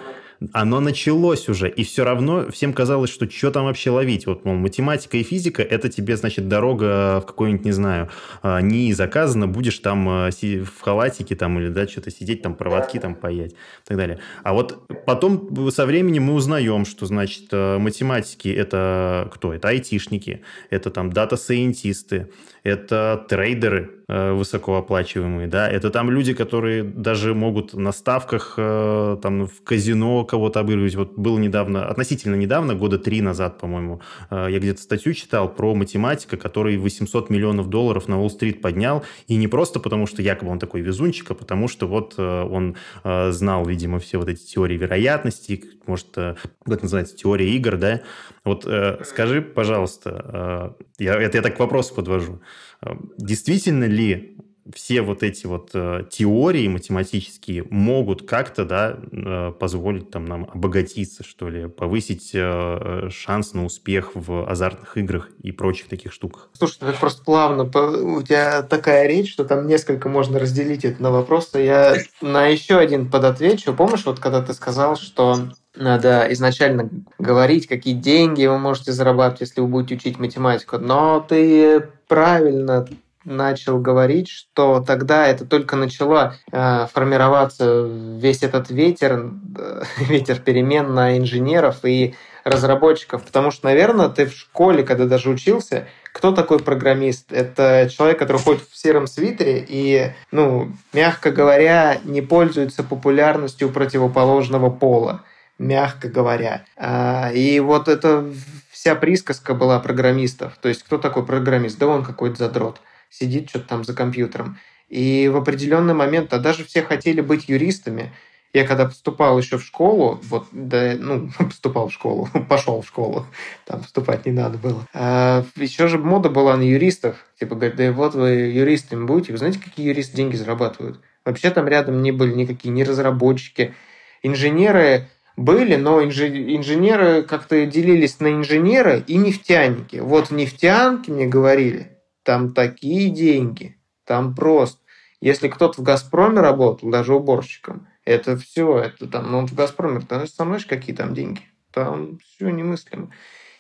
оно началось уже, и все равно всем казалось, что что там вообще ловить? Вот, мол, математика и физика, это тебе, значит, дорога в какой-нибудь, не знаю, а, не заказано, будешь там а, в халатике там или, да, что-то сидеть, там проводки там паять и так далее. А вот потом со временем мы узнаем, что, значит, а, математики это кто? Это айтишники, это там дата-сайентисты, это трейдеры э, высокооплачиваемые, да, это там люди, которые даже могут на ставках э, там в казино кого-то обыгрывать. Вот было недавно, относительно недавно, года три назад, по-моему, э, я где-то статью читал про математика, который 800 миллионов долларов на Уолл-стрит поднял, и не просто потому, что якобы он такой везунчик, а потому что вот он знал, видимо, все вот эти теории вероятности, может, как называется, теория игр, да. Вот скажи, пожалуйста, я, это я так к вопросу подвожу. Э, действительно ли все вот эти вот э, теории математические могут как-то, да, э, позволить там нам обогатиться, что ли, повысить э, шанс на успех в азартных играх и прочих таких штуках? Слушай, ты так просто плавно, у тебя такая речь, что там несколько можно разделить это на вопросы. Я на еще один подотвечу. Помнишь, вот когда ты сказал, что надо изначально говорить, какие деньги вы можете зарабатывать, если вы будете учить математику. Но ты правильно начал говорить, что тогда это только начало э, формироваться весь этот ветер, э, ветер перемен на инженеров и разработчиков. Потому что, наверное, ты в школе, когда даже учился, кто такой программист? Это человек, который ходит в сером свитере и, ну, мягко говоря, не пользуется популярностью противоположного пола мягко говоря. А, и вот это вся присказка была программистов. То есть кто такой программист? Да он какой-то задрот. Сидит что-то там за компьютером. И в определенный момент, а даже все хотели быть юристами. Я когда поступал еще в школу, вот, да, ну, поступал в школу, пошел в школу, там поступать не надо было. А, еще же мода была на юристов. Типа, говорят, да вот вы юристами будете, вы знаете, какие юристы деньги зарабатывают? Вообще там рядом не были никакие ни разработчики, инженеры, были, но инженеры как-то делились на инженеры и нефтяники. Вот нефтянки мне говорили, там такие деньги, там просто. Если кто-то в «Газпроме» работал, даже уборщиком, это все, это там, ну, в «Газпроме», ты знаешь, какие там деньги? Там все немыслимо.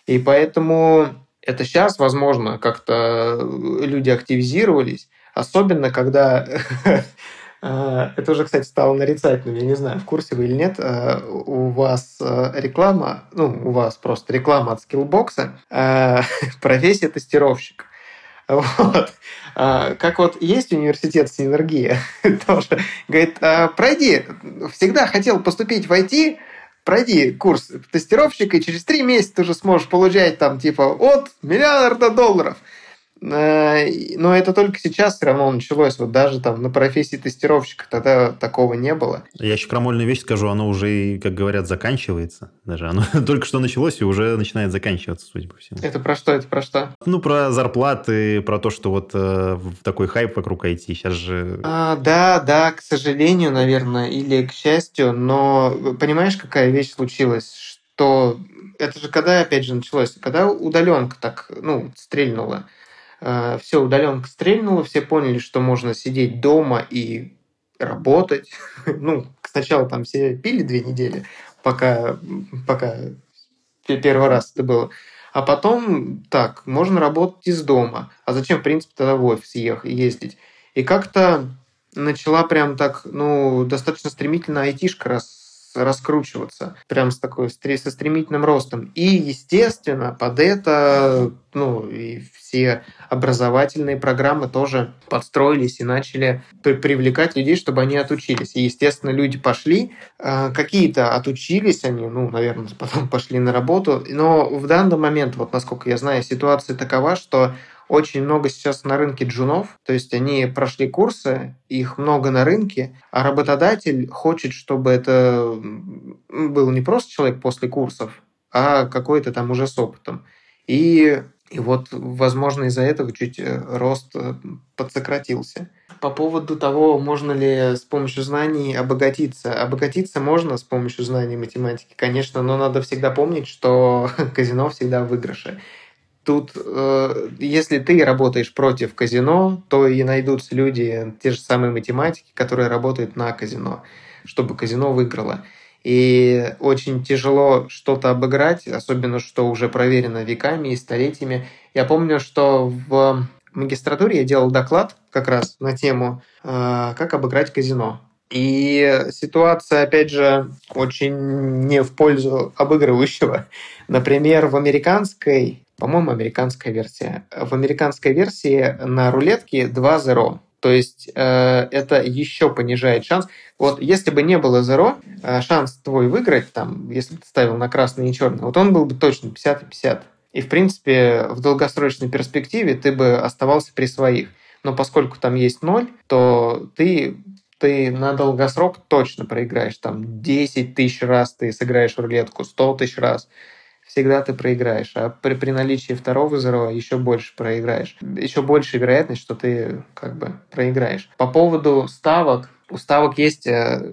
И поэтому это сейчас, возможно, как-то люди активизировались, особенно когда это уже, кстати, стало нарицательным. Я не знаю, в курсе вы или нет. А, у вас а, реклама, ну, у вас просто реклама от скиллбокса, профессия тестировщик. Вот. Как вот есть университет Синергия, тоже, говорит, пройди, всегда хотел поступить в IT, пройди курс тестировщика, и через три месяца ты уже сможешь получать там типа от миллиарда долларов. Э, но это только сейчас все равно началось. Вот даже там на профессии тестировщика тогда такого не было. Я еще крамольную вещь скажу, оно уже, как говорят, заканчивается. Даже оно только что началось и уже начинает заканчиваться, судя по всему. Это про что? Это про что? Ну, про зарплаты, про то, что вот э, такой хайп вокруг IT. Сейчас же... А, да, да, к сожалению, наверное, или к счастью. Но понимаешь, какая вещь случилась? Что это же когда, опять же, началось? Когда удаленка так, ну, стрельнула. Э, все, удаленка стрельнула, все поняли, что можно сидеть дома и работать. ну, сначала там все пили две недели, пока, пока первый раз это было. А потом, так, можно работать из дома. А зачем, в принципе, тогда в офис ехать, ездить? И как-то начала прям так, ну, достаточно стремительно айтишка раз раскручиваться, прям с такой со стремительным ростом. И, естественно, под это, ну, и все образовательные программы тоже подстроились и начали при привлекать людей, чтобы они отучились. И, естественно, люди пошли, э, какие-то отучились они, ну, наверное, потом пошли на работу, но в данный момент, вот насколько я знаю, ситуация такова, что очень много сейчас на рынке джунов, то есть они прошли курсы, их много на рынке, а работодатель хочет, чтобы это был не просто человек после курсов, а какой-то там уже с опытом. И, и вот, возможно, из-за этого чуть э, рост э, подсократился. По поводу того, можно ли с помощью знаний обогатиться. Обогатиться можно с помощью знаний математики, конечно, но надо всегда помнить, что казино всегда в выигрыше. Тут, э, если ты работаешь против казино, то и найдутся люди, те же самые математики, которые работают на казино, чтобы казино выиграло. И очень тяжело что-то обыграть, особенно что уже проверено веками и столетиями. Я помню, что в магистратуре я делал доклад как раз на тему э, «Как обыграть казино». И ситуация, опять же, очень не в пользу обыгрывающего. Например, в американской, по-моему, американская версия. В американской версии на рулетке 2-0. То есть э, это еще понижает шанс. Вот если бы не было зеро, э, шанс твой выиграть, там, если ты ставил на красный и черный, вот он был бы точно 50 и 50. И, в принципе, в долгосрочной перспективе ты бы оставался при своих. Но поскольку там есть ноль, то ты, ты на долгосрок точно проиграешь. Там 10 тысяч раз ты сыграешь рулетку, 100 тысяч раз всегда ты проиграешь. А при, при наличии второго взрыва еще больше проиграешь. Еще больше вероятность, что ты как бы проиграешь. По поводу ставок. У ставок есть э,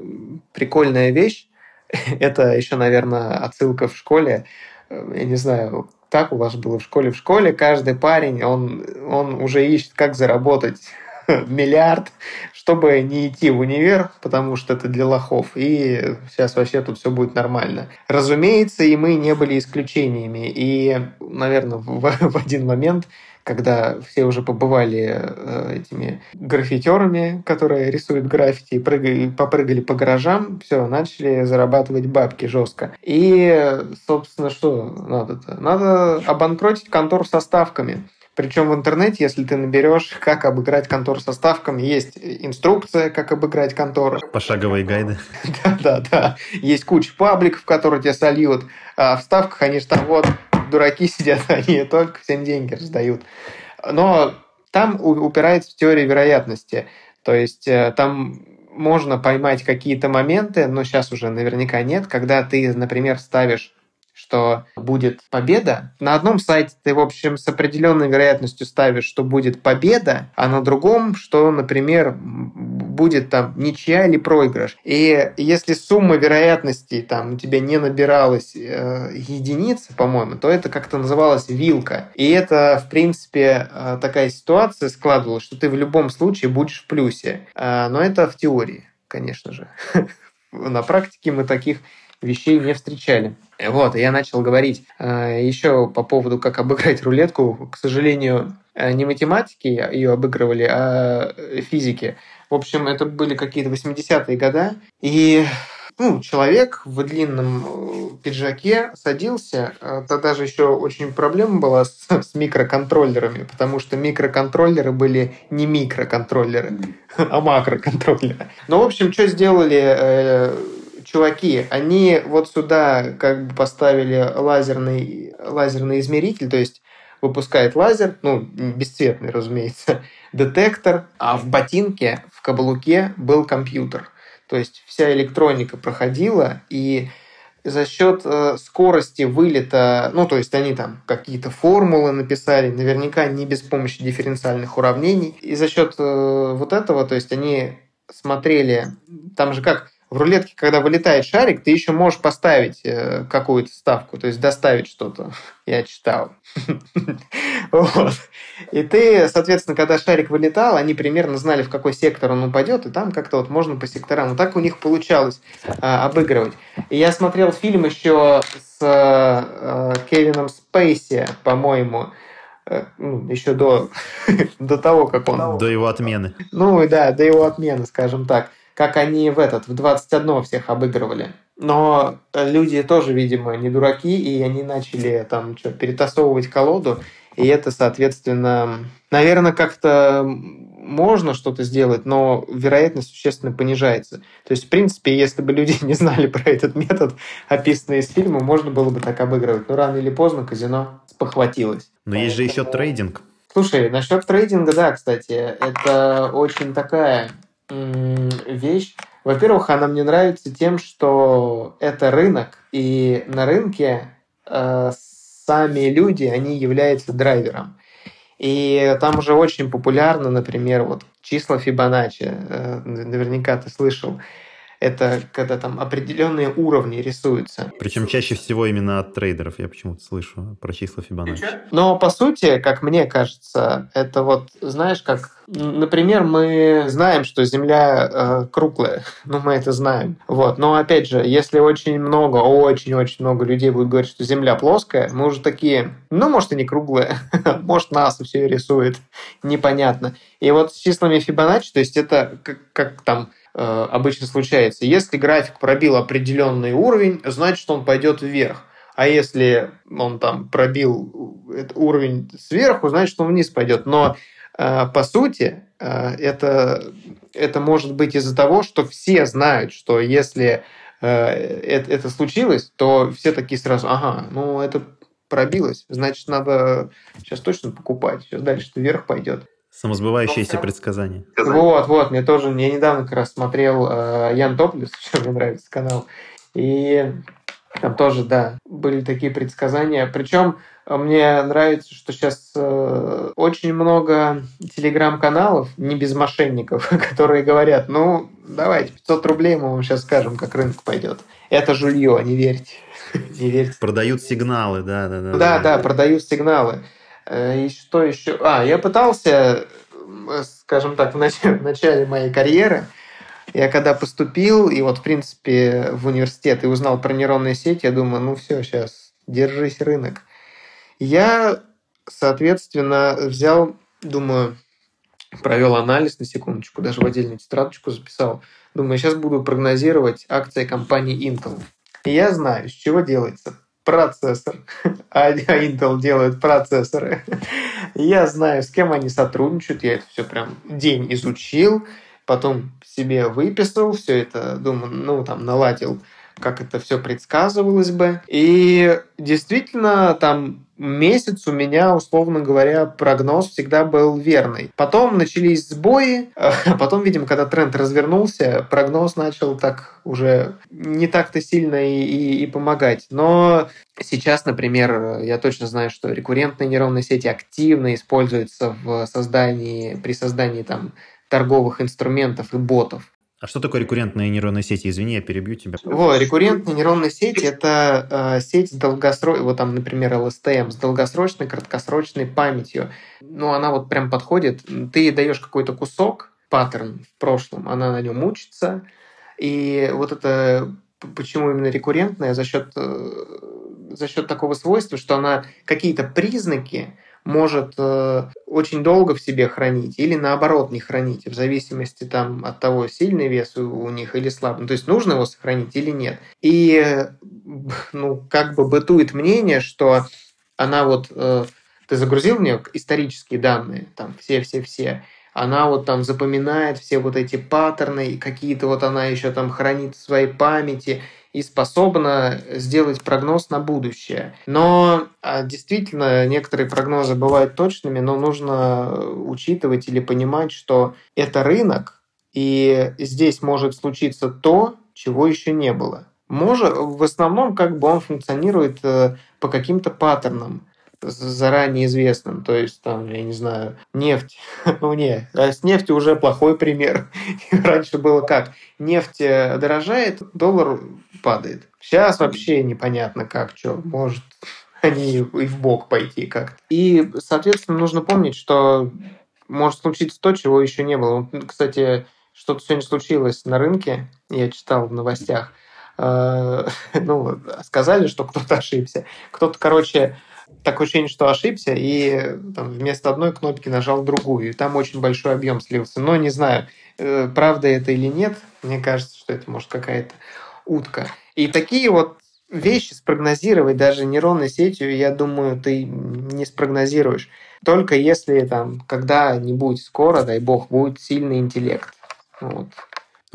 прикольная вещь. Это еще, наверное, отсылка в школе. Э, я не знаю, так у вас было в школе. В школе каждый парень, он, он уже ищет, как заработать миллиард, чтобы не идти в универ, потому что это для лохов. И сейчас вообще тут все будет нормально. Разумеется, и мы не были исключениями. И, наверное, в, в один момент когда все уже побывали э, этими граффитерами, которые рисуют граффити, прыгали, попрыгали по гаражам, все, начали зарабатывать бабки жестко. И, собственно, что надо-то? Надо обанкротить контор со ставками. Причем в интернете, если ты наберешь, как обыграть контор со ставками, есть инструкция, как обыграть конторы. Пошаговые гайды. Да-да-да. Есть куча пабликов, которые тебя сольют. А в ставках они же там вот дураки сидят, они только всем деньги раздают. Но там упирается в теорию вероятности. То есть э, там можно поймать какие-то моменты, но сейчас уже наверняка нет, когда ты, например, ставишь что будет победа. На одном сайте ты, в общем, с определенной вероятностью ставишь, что будет победа, а на другом, что, например, будет там ничья или проигрыш. И если сумма вероятностей там у тебя не набиралась э, единицы, по-моему, то это как-то называлось вилка. И это, в принципе, э, такая ситуация складывалась, что ты в любом случае будешь в плюсе. Э, но это в теории, конечно же. На практике мы таких вещей не встречали. Вот, я начал говорить э, еще по поводу, как обыграть рулетку. К сожалению, э, не математики ее обыгрывали, а физики. В общем, это были какие-то 80-е годы. И ну, человек в длинном э, пиджаке садился. Тогда же еще очень проблема была с, с микроконтроллерами, потому что микроконтроллеры были не микроконтроллеры, а макроконтроллеры. Ну, в общем, что сделали чуваки, они вот сюда как бы поставили лазерный, лазерный измеритель, то есть выпускает лазер, ну, бесцветный, разумеется, детектор, а в ботинке, в каблуке был компьютер. То есть вся электроника проходила, и за счет э, скорости вылета, ну, то есть они там какие-то формулы написали, наверняка не без помощи дифференциальных уравнений, и за счет э, вот этого, то есть они смотрели, там же как, в рулетке, когда вылетает шарик, ты еще можешь поставить э, какую-то ставку, то есть доставить что-то. Я читал. вот. И ты, соответственно, когда шарик вылетал, они примерно знали, в какой сектор он упадет, и там как-то вот можно по секторам. Вот так у них получалось а, обыгрывать. И я смотрел фильм еще с а, Кевином Спейси, по-моему, э, ну, еще до, до того, как он... До его отмены. Ну, да, до его отмены, скажем так как они в этот, в 21 всех обыгрывали. Но люди тоже, видимо, не дураки, и они начали там что, перетасовывать колоду, и это, соответственно, наверное, как-то можно что-то сделать, но вероятность существенно понижается. То есть, в принципе, если бы люди не знали про этот метод, описанный из фильма, можно было бы так обыгрывать. Но рано или поздно казино спохватилось. Но есть же еще трейдинг. Слушай, насчет трейдинга, да, кстати, это очень такая вещь. Во-первых, она мне нравится тем, что это рынок, и на рынке э, сами люди, они являются драйвером. И там уже очень популярно, например, вот числа Фибоначчи, э, наверняка ты слышал, это когда там определенные уровни рисуются. Причем чаще всего именно от трейдеров я почему-то слышу про числа Фибоначчи. Но по сути, как мне кажется, это вот, знаешь, как, например, мы знаем, что Земля э, круглая, ну мы это знаем, вот. Но опять же, если очень много, очень-очень много людей будет говорить, что Земля плоская, мы уже такие, ну может и не круглая, может НАСА все рисует, непонятно. И вот с числами Фибоначчи, то есть это как, как там обычно случается. Если график пробил определенный уровень, значит он пойдет вверх. А если он там пробил уровень сверху, значит он вниз пойдет. Но э, по сути э, это, это может быть из-за того, что все знают, что если это, это случилось, то все такие сразу, ага, ну это пробилось, значит надо сейчас точно покупать, сейчас дальше вверх пойдет. Самосбывающиеся предсказания. Вот, вот, мне тоже, я недавно как раз смотрел э, Ян Топлис, что мне нравится канал, и там тоже, да, были такие предсказания. Причем э, мне нравится, что сейчас э, очень много телеграм-каналов, не без мошенников, которые говорят, ну, давайте, 500 рублей мы вам сейчас скажем, как рынок пойдет. Это жулье, не верьте. не верьте. Продают сигналы, да, да, да. Да, да, продают сигналы. Э, и что еще? А, я пытался, скажем так, в начале моей карьеры, я когда поступил, и вот, в принципе, в университет и узнал про нейронные сети, я думаю, ну все, сейчас, держись, рынок. Я, соответственно, взял, думаю, провел анализ на секундочку, даже в отдельную тетрадочку записал. Думаю, сейчас буду прогнозировать акции компании Intel. И я знаю, с чего делается процессор, а Intel делает процессоры. Я знаю, с кем они сотрудничают, я это все прям день изучил, потом себе выписал, все это, думаю, ну, там, наладил, как это все предсказывалось бы. И действительно, там месяц у меня, условно говоря, прогноз всегда был верный. Потом начались сбои, а потом, видимо, когда тренд развернулся, прогноз начал так уже не так-то сильно и, и, и помогать. Но сейчас, например, я точно знаю, что рекуррентные нейронные сети активно используются в создании, при создании там торговых инструментов и ботов. А что такое рекуррентные нейронные сети? Извини, я перебью тебя. Во, рекуррентные нейронные сети – это э, сеть с долгосрочной, вот там, например, LSTM, с долгосрочной, краткосрочной памятью. Ну, она вот прям подходит. Ты даешь какой-то кусок, паттерн в прошлом, она на нем учится. И вот это почему именно рекуррентная за счет, э, за счет такого свойства, что она какие-то признаки может э, очень долго в себе хранить или наоборот не хранить, в зависимости там, от того, сильный вес у, у них или слабый. Ну, то есть нужно его сохранить или нет. И ну, как бы бытует мнение, что она вот... Э, ты загрузил в нее исторические данные, там все-все-все, она вот там запоминает все вот эти паттерны, какие-то вот она еще там хранит в своей памяти, и способна сделать прогноз на будущее. Но а, действительно, некоторые прогнозы бывают точными, но нужно учитывать или понимать, что это рынок, и здесь может случиться то, чего еще не было. Может, в основном как бы он функционирует э, по каким-то паттернам заранее известным. То есть, там, я не знаю, нефть. ну, не, а с нефтью уже плохой пример. Раньше было как? Нефть э, дорожает, доллар падает. Сейчас вообще непонятно как, что. Может, они и в бок пойти как И, соответственно, нужно помнить, что может случиться то, чего еще не было. Кстати, что-то сегодня случилось на рынке, я читал в новостях. Э, ну, сказали, что кто-то ошибся. Кто-то, короче, такое ощущение, что ошибся, и там, вместо одной кнопки нажал другую. И там очень большой объем слился. Но не знаю, э, правда это или нет. Мне кажется, что это может какая-то утка. И такие вот вещи спрогнозировать даже нейронной сетью, я думаю, ты не спрогнозируешь. Только если там когда-нибудь скоро, дай бог, будет сильный интеллект. Вот.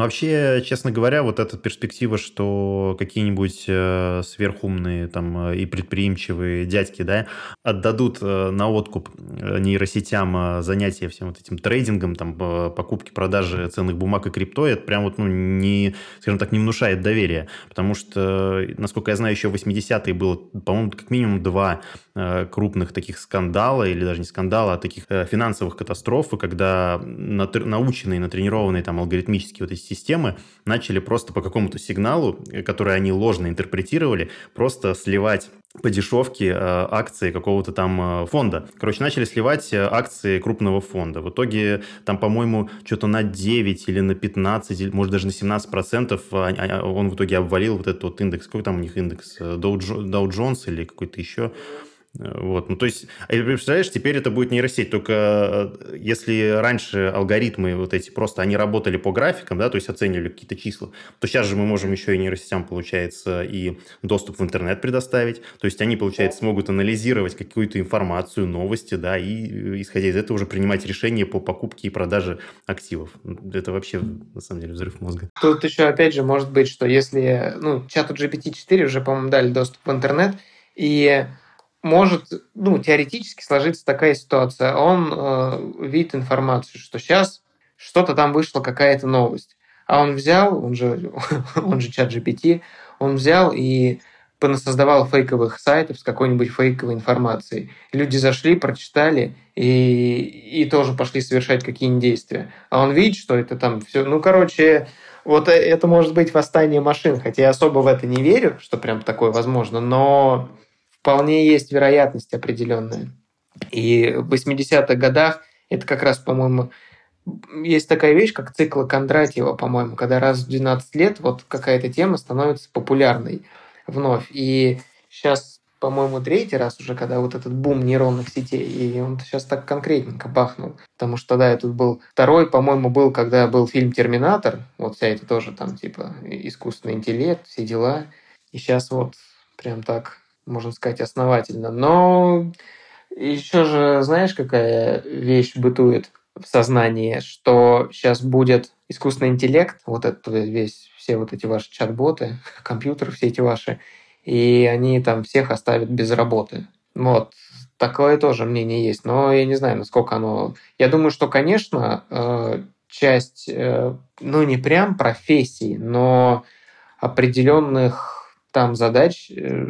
Вообще, честно говоря, вот эта перспектива, что какие-нибудь э, сверхумные там э, и предприимчивые дядьки, да, отдадут э, на откуп нейросетям занятия всем вот этим трейдингом, там, покупки, продажи ценных бумаг и крипто, это прям вот, ну, не, скажем так, не внушает доверия, потому что, насколько я знаю, еще в 80-е было, по-моему, как минимум два крупных таких скандала, или даже не скандала, а таких финансовых катастроф, когда наученные, натренированные там алгоритмические вот эти системы начали просто по какому-то сигналу, э, который они ложно интерпретировали, просто сливать по дешевке э, акции какого-то там э, фонда. Короче, начали сливать акции крупного фонда. В итоге там, по-моему, что-то на 9 или на 15, или, может, даже на 17 процентов а, а, он в итоге обвалил вот этот вот индекс. Какой там у них индекс? Dow Jones или какой-то еще? Вот, ну то есть, а представляешь, теперь это будет нейросеть, только э, если раньше алгоритмы вот эти просто, они работали по графикам, да, то есть оценивали какие-то числа, то сейчас же мы можем еще и нейросетям, получается, и доступ в интернет предоставить, то есть они, получается, смогут анализировать какую-то информацию, новости, да, и э, исходя из этого уже принимать решения по покупке и продаже активов. Это вообще, на самом деле, взрыв мозга. Тут еще, опять же, может быть, что если, ну, чату GPT-4 уже, по-моему, дали доступ в интернет, и может, ну, теоретически сложиться такая ситуация. Он э, видит информацию, что сейчас что-то там вышла, какая-то новость. А он взял, он же, он же чат GPT, он взял и создавал фейковых сайтов с какой-нибудь фейковой информацией. Люди зашли, прочитали и, и тоже пошли совершать какие-нибудь действия. А он видит, что это там все... Ну, короче, вот это может быть восстание машин, хотя я особо в это не верю, что прям такое возможно, но вполне есть вероятность определенная. И в 80-х годах это как раз, по-моему, есть такая вещь, как цикл Кондратьева, по-моему, когда раз в 12 лет вот какая-то тема становится популярной вновь. И сейчас, по-моему, третий раз уже, когда вот этот бум нейронных сетей, и он сейчас так конкретненько бахнул. Потому что, да, тут был второй, по-моему, был, когда был фильм «Терминатор», вот вся это тоже там, типа, искусственный интеллект, все дела. И сейчас вот прям так можно сказать, основательно. Но еще же, знаешь, какая вещь бытует в сознании, что сейчас будет искусственный интеллект, вот этот весь, все вот эти ваши чат-боты, компьютеры, все эти ваши, и они там всех оставят без работы. Вот. Такое тоже мнение есть, но я не знаю, насколько оно... Я думаю, что, конечно, э, часть, э, ну, не прям профессий, но определенных там задач э,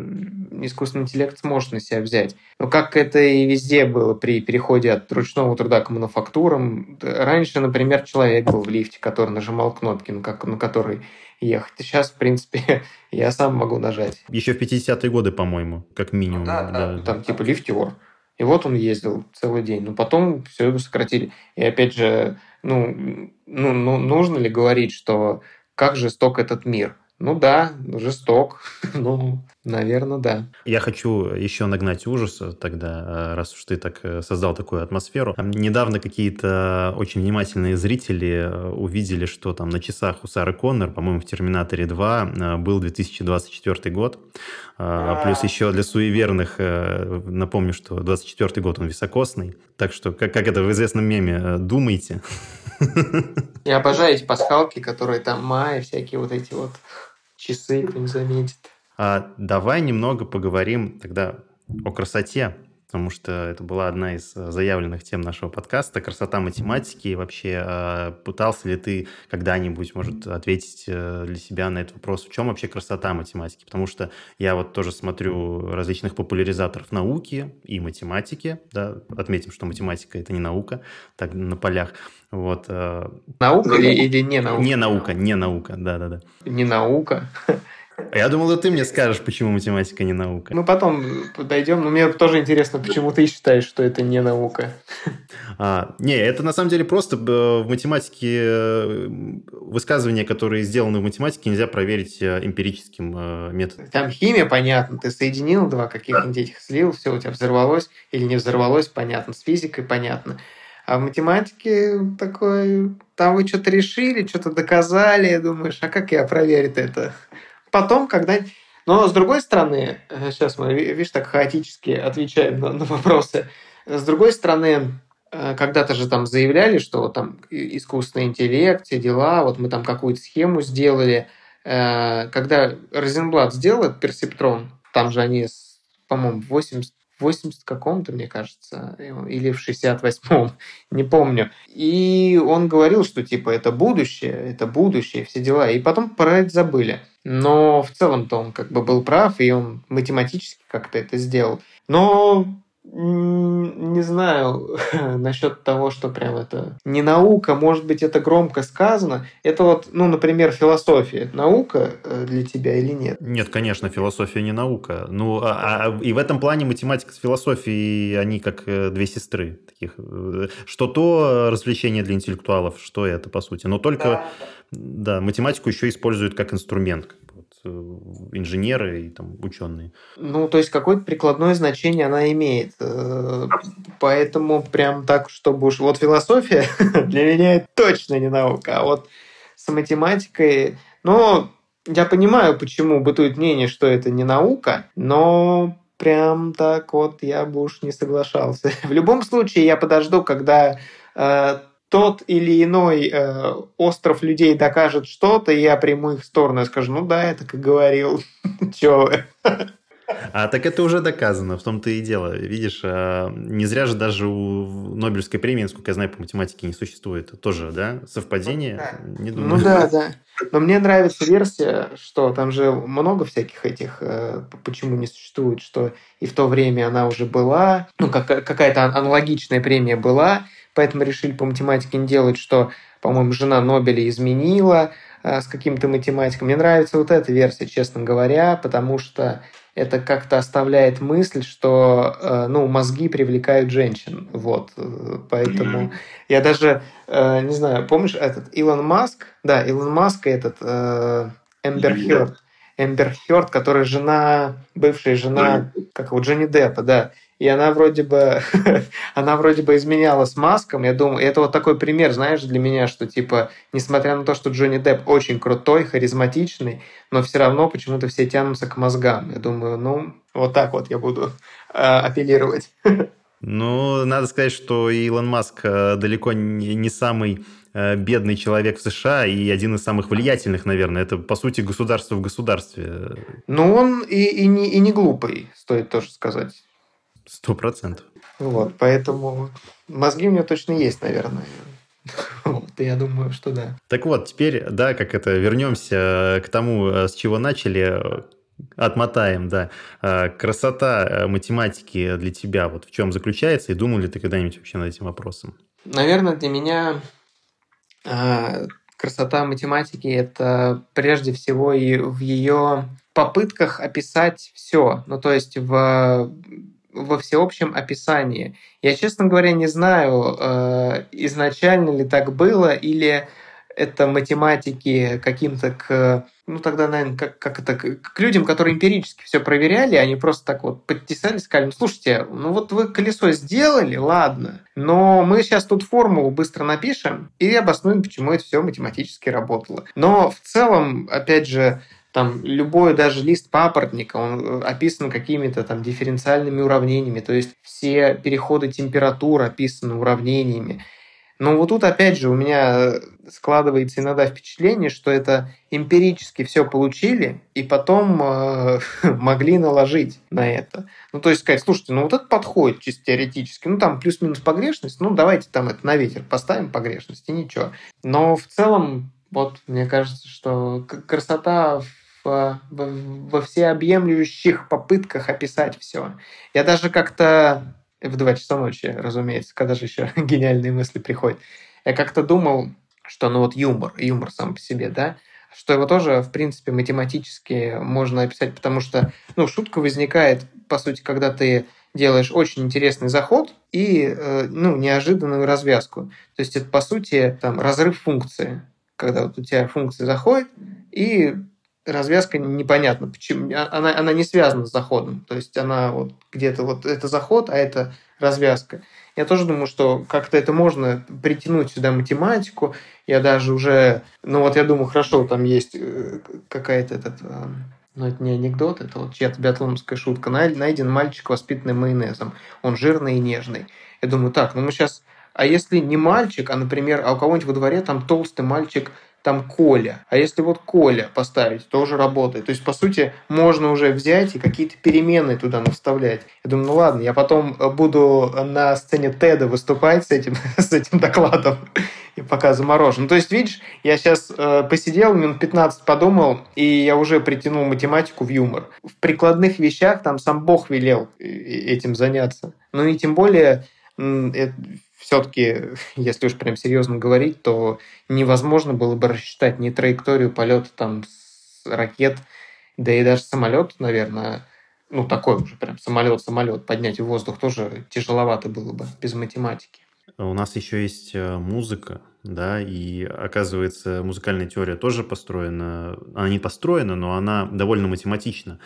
искусственный интеллект сможет на себя взять. Но как это и везде было при переходе от ручного труда к мануфактурам, раньше, например, человек был в лифте, который нажимал кнопки, на, который ехать. Сейчас, в принципе, я сам могу нажать. Еще в 50-е годы, по-моему, как минимум. Да, да, да. Там типа лифтер. И вот он ездил целый день. Но потом все его сократили. И опять же, ну, ну, ну нужно ли говорить, что как жесток этот мир? Ну да, жесток. ну, наверное, да. Я хочу еще нагнать ужаса тогда, э, раз уж ты так э, создал такую атмосферу. Недавно какие-то очень внимательные зрители э, увидели, что там на часах у Сары Коннор, по-моему, в «Терминаторе 2» был 2024 год. А, плюс еще для суеверных напомню, что 24 год он високосный. Так что, как, как это в известном меме, думайте. Я обожаю эти пасхалки, которые там мая, всякие вот эти вот часы не заметит. А, давай немного поговорим тогда о красоте, потому что это была одна из э, заявленных тем нашего подкаста «Красота математики». И вообще, а, пытался ли ты когда-нибудь, может, ответить э, для себя на этот вопрос, в чем вообще красота математики? Потому что я вот тоже смотрю различных популяризаторов науки и математики, да, отметим, что математика – это не наука, так на полях, вот. Э, наука или, или не наука? Не наука, не наука, да-да-да. Не наука? Я думал, что ты мне скажешь, почему математика не наука. Мы потом подойдем, но мне тоже интересно, почему ты считаешь, что это не наука. А, не, это на самом деле просто э, в математике э, высказывания, которые сделаны в математике, нельзя проверить эмпирическим методом. Там химия, понятно, ты соединил два каких-нибудь этих слил, все у тебя взорвалось или не взорвалось, понятно, с физикой понятно. А в математике такой, там вы что-то решили, что-то доказали, думаешь, а как я проверить это? Потом, когда... Но с другой стороны, сейчас мы, видишь, так хаотически отвечаем на, на вопросы. С другой стороны, э, когда-то же там заявляли, что вот там искусственный интеллект, все дела, вот мы там какую-то схему сделали. Э, когда Розенблат сделал этот персептрон, там же они, по-моему, 80 80 каком-то, мне кажется, или в 68-м, не помню. И он говорил, что типа это будущее, это будущее, все дела. И потом про это забыли. Но в целом-то он как бы был прав, и он математически как-то это сделал. Но не знаю насчет того, что прям это не наука, может быть, это громко сказано. Это вот, ну, например, философия. Это наука э, для тебя или нет? Нет, конечно, философия не наука. Ну, а, а, и в этом плане математика с философией, они как э, две сестры. Таких. Э, что то развлечение для интеллектуалов, что это, по сути. Но только, да, да математику еще используют как инструмент. Инженеры и там ученые. Ну, то есть какое-то прикладное значение она имеет. Э, поэтому прям так, чтобы уж... Вот философия для меня это точно не наука. А вот с математикой... Ну, я понимаю, почему бытует мнение, что это не наука, но прям так вот я бы уж не соглашался. В любом случае, я подожду, когда э, тот или иной э, остров людей докажет что-то, и я приму их сторону и скажу, ну да, я так и говорил. Чего вы? А так это уже доказано, в том-то и дело. Видишь, а, не зря же даже у Нобелевской премии, насколько я знаю, по математике не существует. Тоже, да, совпадение? Да. Не думаю. Ну да, да. Но мне нравится версия, что там же много всяких этих, э, почему не существует, что и в то время она уже была, ну, как, какая-то аналогичная премия была, поэтому решили по математике не делать, что, по-моему, жена Нобеля изменила э, с каким-то математиком. Мне нравится вот эта версия, честно говоря, потому что это как-то оставляет мысль, что э, ну, мозги привлекают женщин. Вот. Э, поэтому я даже, не знаю, помнишь этот Илон Маск? Да, Илон Маск и этот Эмбер Хёрд. Эмбер Хёрд, которая жена, бывшая жена, как его, Джонни Деппа, да и она вроде бы, она вроде бы изменяла с Маском. Я думаю, это вот такой пример, знаешь, для меня, что типа, несмотря на то, что Джонни Депп очень крутой, харизматичный, но все равно почему-то все тянутся к мозгам. Я думаю, ну, вот так вот я буду э, апеллировать. Ну, надо сказать, что Илон Маск э, далеко не самый э, бедный человек в США и один из самых влиятельных, наверное. Это, по сути, государство в государстве. Ну, он и, и, не, и не глупый, стоит тоже сказать. Сто процентов. Вот, поэтому мозги у него точно есть, наверное. Вот, я думаю, что да. Так вот, теперь, да, как это, вернемся к тому, с чего начали, отмотаем, да. Красота математики для тебя вот в чем заключается, и думал ли ты когда-нибудь вообще над этим вопросом? Наверное, для меня красота математики – это прежде всего и в ее попытках описать все. Ну, то есть в во всеобщем описании. Я, честно говоря, не знаю, э, изначально ли так было, или это математики каким-то к... Ну, тогда, наверное, как, как это... К людям, которые эмпирически все проверяли, они просто так вот подтесали, сказали, ну, слушайте, ну вот вы колесо сделали, ладно, но мы сейчас тут формулу быстро напишем и обоснуем, почему это все математически работало. Но в целом, опять же, там любой даже лист папоротника, он э, описан какими-то там дифференциальными уравнениями, то есть все переходы температур описаны уравнениями. Но вот тут опять же у меня складывается иногда впечатление, что это эмпирически все получили и потом э, могли наложить на это. Ну, то есть сказать, слушайте, ну вот это подходит чисто теоретически, ну там плюс-минус погрешность, ну давайте там это на ветер поставим погрешность и ничего. Но в целом вот мне кажется, что красота в, во всеобъемлющих попытках описать все. Я даже как-то в 2 часа ночи, разумеется, когда же еще гениальные мысли приходят, я как-то думал, что ну вот юмор, юмор сам по себе, да, что его тоже, в принципе, математически можно описать, потому что, ну, шутка возникает, по сути, когда ты делаешь очень интересный заход и, э, ну, неожиданную развязку. То есть это, по сути, там, разрыв функции, когда вот у тебя функция заходит, и развязка непонятна, почему а, она, она не связана с заходом. То есть она вот где-то вот это заход, а это развязка. Я тоже думаю, что как-то это можно притянуть сюда математику. Я даже уже, ну вот я думаю, хорошо, там есть э, какая-то этот, э, ну это не анекдот, это вот чья-то биатлоновская шутка. Найден мальчик, воспитанный майонезом. Он жирный и нежный. Я думаю, так, ну мы сейчас а если не мальчик, а, например, а у кого-нибудь во дворе там толстый мальчик там Коля. А если вот Коля поставить, тоже работает. То есть, по сути, можно уже взять и какие-то перемены туда наставлять. Я думаю, ну ладно, я потом буду на сцене Теда выступать с этим, с этим докладом и пока заморожен. То есть, видишь, я сейчас э, посидел, минут 15 подумал, и я уже притянул математику в юмор. В прикладных вещах там сам Бог велел э, этим заняться. Ну и тем более все-таки, если уж прям серьезно говорить, то невозможно было бы рассчитать ни траекторию полета там с ракет, да и даже самолет, наверное, ну такой уже прям самолет-самолет поднять в воздух тоже тяжеловато было бы без математики. У нас еще есть э, музыка, да, и оказывается, музыкальная теория тоже построена, она не построена, но она довольно математична.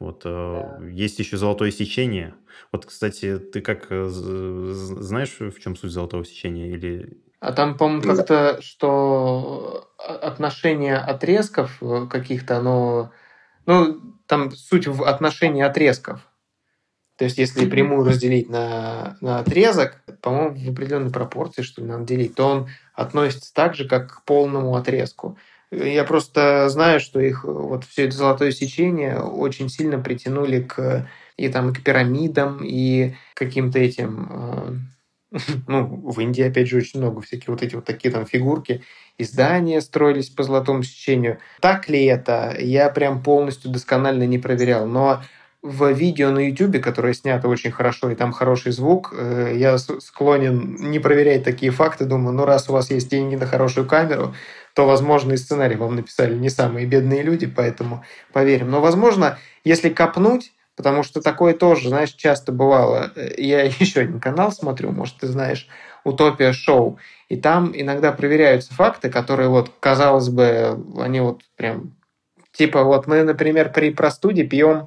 Вот э, да. есть еще золотое сечение. Вот, кстати, ты как э, знаешь, в чем суть золотого сечения или? А там, по-моему, как-то, что отношение отрезков э, каких-то, оно, ну, там суть в отношении отрезков. То есть, если прямую разделить на, на отрезок, по-моему, в определенной пропорции, что ли, надо делить, то он относится так же, как к полному отрезку. Я просто знаю, что их вот все это золотое сечение очень сильно притянули к и там к пирамидам, и каким-то этим э, ну, в Индии, опять же, очень много всяких вот эти вот такие там фигурки, и здания строились по золотому сечению. Так ли это, я прям полностью досконально не проверял. Но в видео на YouTube, которое снято очень хорошо, и там хороший звук, э, я склонен не проверять такие факты. Думаю, ну раз у вас есть деньги на хорошую камеру, то, возможно, и сценарий вам написали не самые бедные люди, поэтому поверим. Но, возможно, если копнуть, потому что такое тоже, знаешь, часто бывало. Я еще один канал смотрю, может, ты знаешь, «Утопия шоу», и там иногда проверяются факты, которые вот, казалось бы, они вот прям... Типа вот мы, например, при простуде пьем э,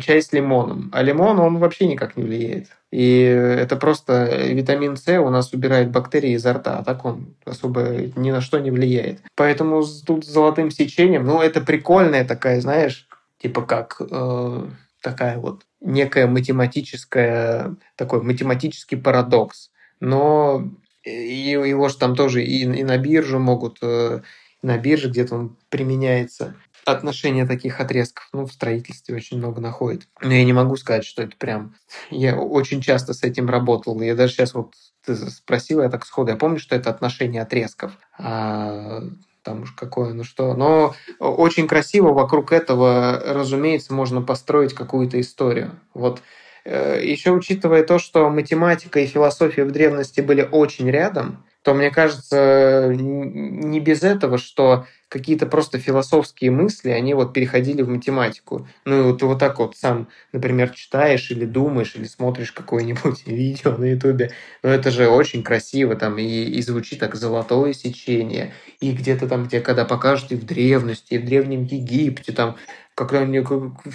чай с лимоном, а лимон, он вообще никак не влияет. И это просто витамин С у нас убирает бактерии изо рта, а так он особо ни на что не влияет. Поэтому тут с золотым сечением, ну, это прикольная такая, знаешь, типа как э, такая вот некая математическая, такой математический парадокс. Но его же там тоже и, и на биржу могут, э, и на бирже где-то он применяется отношения таких отрезков, ну, в строительстве очень много находит. Но я не могу сказать, что это прям... Я очень часто с этим работал. Я даже сейчас вот ты спросила, я так сходу, я помню, что это отношение отрезков. А там уж какое, ну что. Но очень красиво вокруг этого, разумеется, можно построить какую-то историю. Вот э, еще учитывая то, что математика и философия в древности были очень рядом, то мне кажется, не без этого, что какие-то просто философские мысли, они вот переходили в математику. Ну и вот ты вот так вот сам, например, читаешь или думаешь, или смотришь какое-нибудь видео на ютубе, ну это же очень красиво там и, и звучит так золотое сечение, и где-то там, где когда покажут и в древности, и в Древнем Египте, там когда они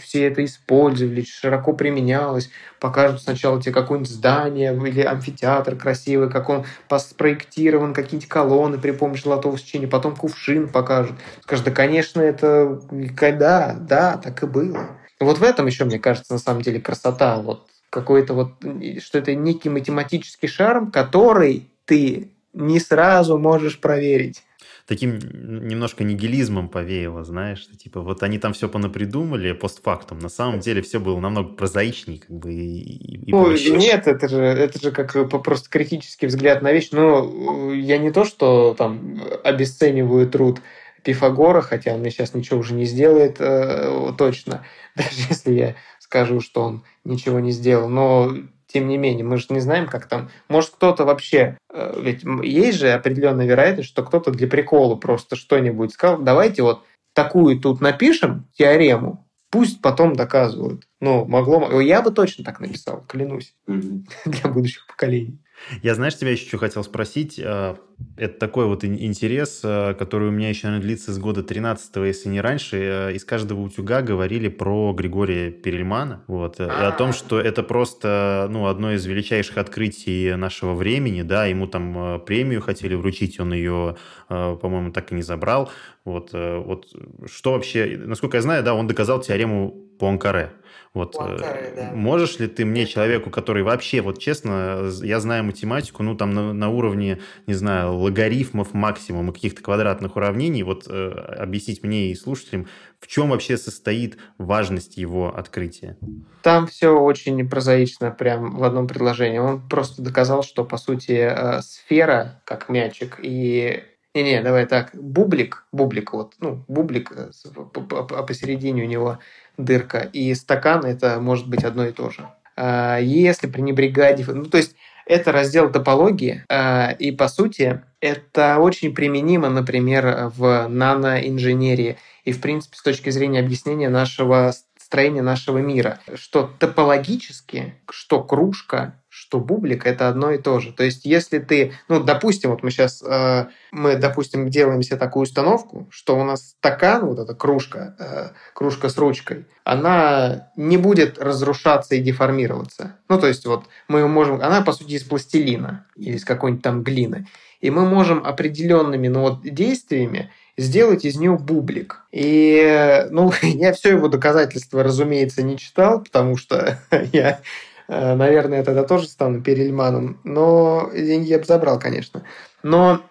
все это использовали, широко применялось, покажут сначала тебе какое-нибудь здание или амфитеатр красивый, как он спроектирован, какие-то колонны при помощи золотого сечения, потом кувшин покажут. Скажут, да, конечно, это... Да, да, так и было. Вот в этом еще, мне кажется, на самом деле красота. Вот какой-то вот, что это некий математический шарм, который ты не сразу можешь проверить таким немножко нигилизмом повеяло, знаешь, что, типа вот они там все понапридумали постфактум, на самом деле все было намного прозаичнее, как бы и, и ну, проще. Нет, это же это же как просто критический взгляд на вещь. Но я не то, что там обесцениваю труд Пифагора, хотя он мне сейчас ничего уже не сделает э, точно, даже если я скажу, что он ничего не сделал. Но тем не менее, мы же не знаем, как там... Может, кто-то вообще... Э, ведь есть же определенная вероятность, что кто-то для прикола просто что-нибудь сказал. Давайте вот такую тут напишем теорему, пусть потом доказывают. Ну, могло... Я бы точно так написал, клянусь, для будущих поколений. Я, знаешь, тебя еще хотел спросить. А, это такой вот интерес, а, который у меня еще, наверное, длится с года 13 если не раньше. А, из каждого утюга говорили про Григория Перельмана. Вот, и о том, что это просто ну, одно из величайших открытий нашего времени. Да, ему там премию хотели вручить, он ее, по-моему, так и не забрал. Вот, вот что вообще, насколько я знаю, да, он доказал теорему Пуанкаре. Вот Пуанкаре, да. можешь ли ты мне, человеку, который вообще, вот честно, я знаю математику, ну там на, на уровне, не знаю, логарифмов максимум и каких-то квадратных уравнений, вот э, объяснить мне и слушателям, в чем вообще состоит важность его открытия? Там все очень прозаично, прям в одном предложении. Он просто доказал, что, по сути, э, сфера, как мячик, и не-не, давай так. Бублик, бублик, вот, ну, бублик, э, а посередине у него дырка. И стакан это может быть одно и то же. А, если пренебрегать... Ну, то есть это раздел топологии, а, и по сути это очень применимо, например, в наноинженерии и, в принципе, с точки зрения объяснения нашего строения нашего мира, что топологически, что кружка, что бублик это одно и то же. То есть, если ты, ну, допустим, вот мы сейчас, э, мы, допустим, делаем себе такую установку, что у нас стакан, вот эта кружка, э, кружка с ручкой, она не будет разрушаться и деформироваться. Ну, то есть, вот мы можем, она, по сути, из пластилина или из какой-нибудь там глины. И мы можем определенными ну, вот, действиями сделать из нее бублик. И, ну, я все его доказательства, разумеется, не читал, потому что я наверное, я тогда тоже стану Перельманом, но деньги я бы забрал, конечно. Но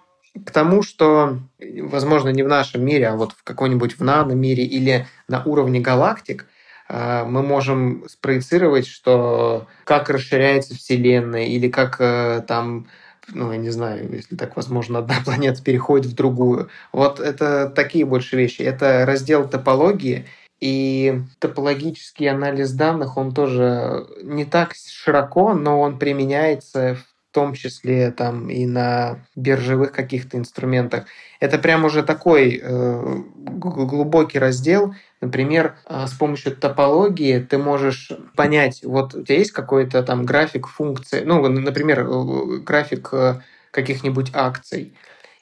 к тому, что, возможно, не в нашем мире, а вот в каком-нибудь в нано-мире или на уровне галактик, э, мы можем спроецировать, что как расширяется Вселенная или как э, там ну, я не знаю, если так возможно, одна планета переходит в другую. Вот это такие больше вещи. Это раздел топологии, и топологический анализ данных, он тоже не так широко, но он применяется в том числе там и на биржевых каких-то инструментах. Это прям уже такой э, глубокий раздел. Например, э, с помощью топологии ты можешь понять, вот у тебя есть какой-то там график функции, ну, например, э, график э, каких-нибудь акций,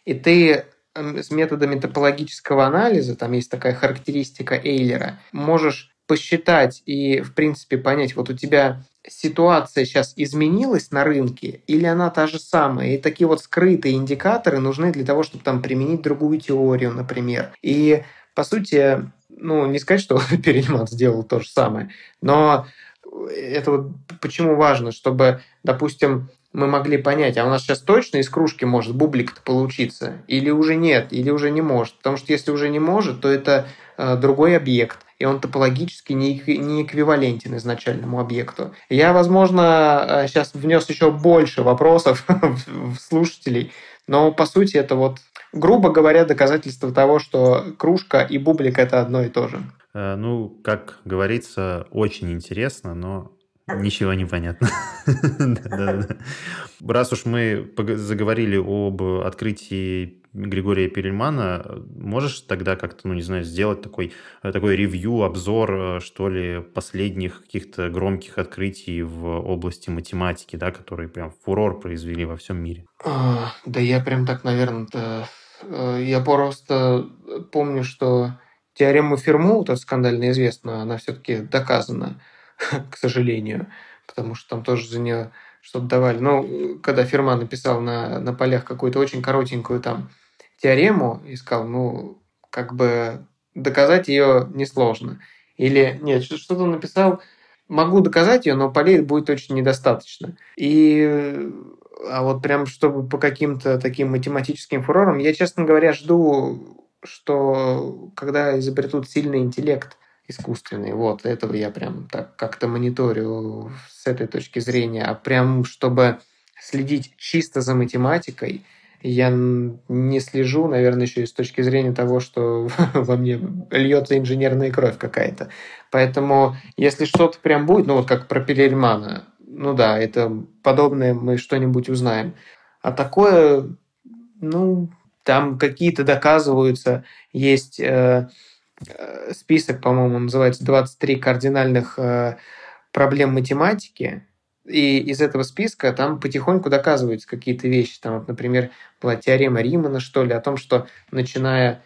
и ты с методами топологического анализа, там есть такая характеристика Эйлера, можешь посчитать и, в принципе, понять, вот у тебя ситуация сейчас изменилась на рынке или она та же самая. И такие вот скрытые индикаторы нужны для того, чтобы там применить другую теорию, например. И, по сути, ну, не сказать, что Перельман сделал то же самое, но это вот почему важно, чтобы, допустим, мы могли понять, а у нас сейчас точно из кружки может бублик-то получиться, или уже нет, или уже не может. Потому что если уже не может, то это э, другой объект, и он топологически не, не эквивалентен изначальному объекту. Я, возможно, сейчас э, внес еще больше вопросов в слушателей, но по сути это вот, грубо говоря, доказательство того, что кружка и бублик это одно и то же. Э, ну, как говорится, очень интересно, но Ничего не понятно. Раз уж мы заговорили об открытии Григория Перельмана, можешь тогда как-то, ну, не знаю, сделать такой, такой ревью, обзор, э, что ли, последних каких-то громких открытий в области математики, да, которые прям фурор произвели во всем мире? А, да я прям так, наверное, э, я просто помню, что теорема Фермо, вот скандально известная, она все-таки доказана. к сожалению, потому что там тоже за нее что-то давали. Но когда Ферма написал на, на полях какую-то очень коротенькую там теорему, искал, ну, как бы доказать ее несложно. Или, нет, что-то написал, могу доказать ее, но полей будет очень недостаточно. И а вот прям чтобы по каким-то таким математическим фурорам, я, честно говоря, жду, что когда изобретут сильный интеллект, искусственный. Вот, этого я прям так как-то мониторю с этой точки зрения. А прям, чтобы следить чисто за математикой, я не слежу, наверное, еще и с точки зрения того, что во мне льется инженерная кровь какая-то. Поэтому, если что-то прям будет, ну вот как про Пелельмана, ну да, это подобное мы что-нибудь узнаем. А такое, ну, там какие-то доказываются, есть Э, список, по-моему, называется 23 кардинальных э, проблем математики, и из этого списка там потихоньку доказываются какие-то вещи. Там, вот, например, была теорема Римана, что ли, о том, что начиная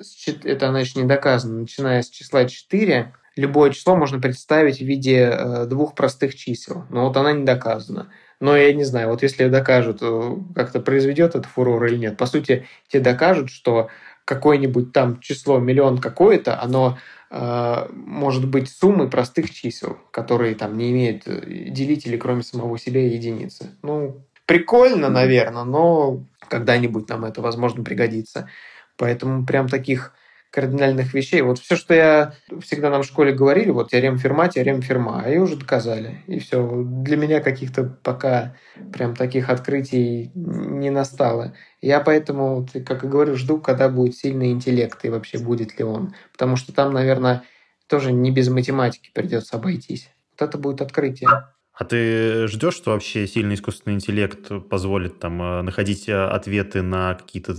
с, это она еще не доказана, начиная с числа 4, любое число можно представить в виде э, двух простых чисел. Но вот она не доказана. Но я не знаю, вот если докажут, э, как-то произведет это фурор или нет. По сути, те докажут, что какое-нибудь там число, миллион какое-то, оно э, может быть суммой простых чисел, которые там не имеют э, делителей, кроме самого себя единицы. Ну, прикольно, наверное, но когда-нибудь нам это, возможно, пригодится. Поэтому прям таких кардинальных вещей. Вот все, что я всегда нам в школе говорили, вот теорема Ферма, теорема Ферма, ее уже доказали. И все. Для меня каких-то пока прям таких открытий не настало. Я поэтому, как и говорю, жду, когда будет сильный интеллект и вообще будет ли он. Потому что там, наверное, тоже не без математики придется обойтись. Вот это будет открытие. А ты ждешь, что вообще сильный искусственный интеллект позволит там э, находить э, ответы на какие-то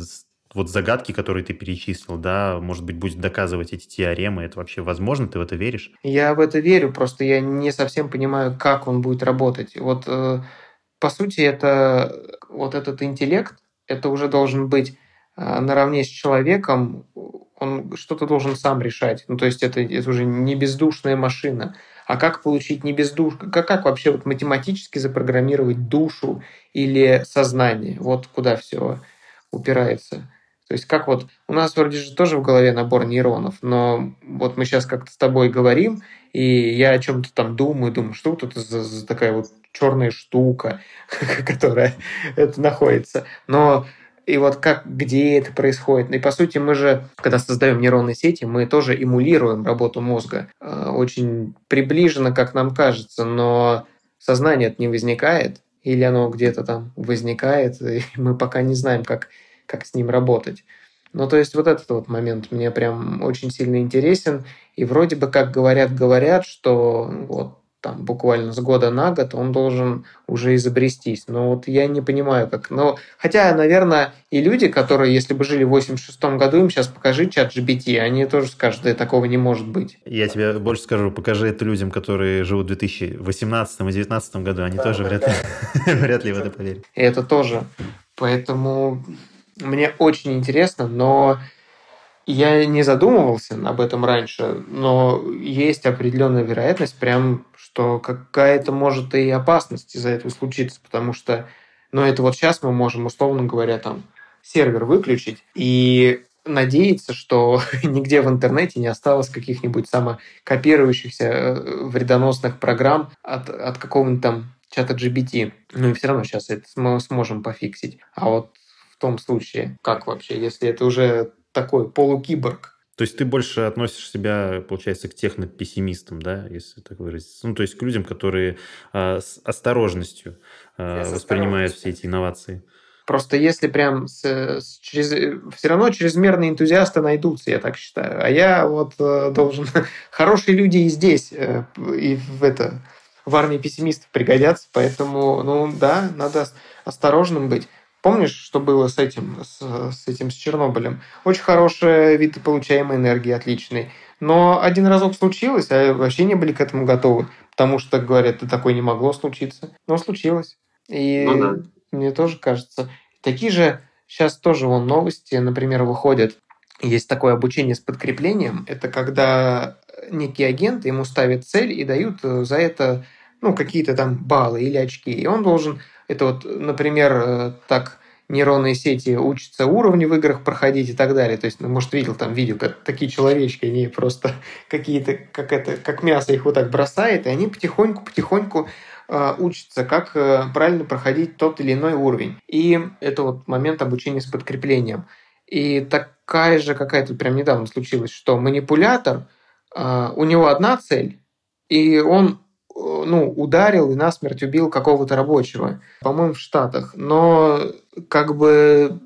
вот загадки, которые ты перечислил, да, может быть, будет доказывать эти теоремы, это вообще возможно, ты в это веришь? Я в это верю, просто я не совсем понимаю, как он будет работать. Вот, э, по сути, это вот этот интеллект, это уже должен быть э, наравне с человеком, он что-то должен сам решать. Ну, то есть это, это уже не бездушная машина. А как получить не бездуш... Как, как вообще вот математически запрограммировать душу или сознание? Вот куда все упирается. То есть как вот у нас вроде же тоже в голове набор нейронов, но вот мы сейчас как-то с тобой говорим, и я о чем-то там думаю, думаю, что тут за, за такая вот черная штука, которая это находится. Но и вот как, где это происходит. И по сути мы же, когда создаем нейронные сети, мы тоже эмулируем работу мозга. Э, очень приближенно, как нам кажется, но сознание это не возникает, или оно где-то там возникает, и мы пока не знаем, как как с ним работать. Ну, то есть вот этот вот момент мне прям очень сильно интересен. И вроде бы как говорят-говорят, что вот там буквально с года на год он должен уже изобрестись. Но вот я не понимаю, как... Но, хотя, наверное, и люди, которые, если бы жили в 86 году, им сейчас покажи чат GBT, они тоже скажут, да такого не может быть. Я тебе больше скажу, покажи это людям, которые живут в 2018 и 2019 году, они да, тоже да, вряд, да. Ли, вряд ли в это поверят. И это тоже. Поэтому мне очень интересно, но я не задумывался об этом раньше, но есть определенная вероятность, прям, что какая-то может и опасность из-за этого случиться, потому что, ну, это вот сейчас мы можем, условно говоря, там, сервер выключить и надеяться, что нигде в интернете не осталось каких-нибудь самокопирующихся э, вредоносных программ от, от какого-нибудь там чата GBT. Ну и все равно сейчас это мы сможем пофиксить. А вот том случае? Как вообще, если это уже такой полукиборг? То есть ты больше относишь себя, получается, к технопессимистам, да, если так выразиться? Ну, то есть к людям, которые э, с осторожностью э, воспринимают все эти инновации. Просто если прям с, с, через, все равно чрезмерные энтузиасты найдутся, я так считаю. А я вот э, должен... Хорошие люди и здесь, э, и в это в армии пессимистов пригодятся, поэтому, ну да, надо осторожным быть. Помнишь, что было с этим, с, с этим, с Чернобылем? Очень хороший вид получаемой энергии, отличный. Но один разок случилось, а вообще не были к этому готовы. Потому что, говорят, это такое не могло случиться. Но случилось. И ну, да. мне тоже кажется. Такие же сейчас тоже вон новости, например, выходят. Есть такое обучение с подкреплением. Это когда некий агент ему ставит цель и дают за это ну, какие-то там баллы или очки. И он должен это вот, например, э, так нейронные сети учатся уровни в играх проходить и так далее. То есть, ну, может, видел там видео, как такие человечки, они просто какие-то, как это, как мясо их вот так бросает, и они потихоньку-потихоньку э, учатся, как э, правильно проходить тот или иной уровень. И это вот момент обучения с подкреплением. И такая же какая-то прям недавно случилась, что манипулятор, у него одна цель, и он ну, ударил и насмерть убил какого-то рабочего, по-моему, в Штатах. Но как бы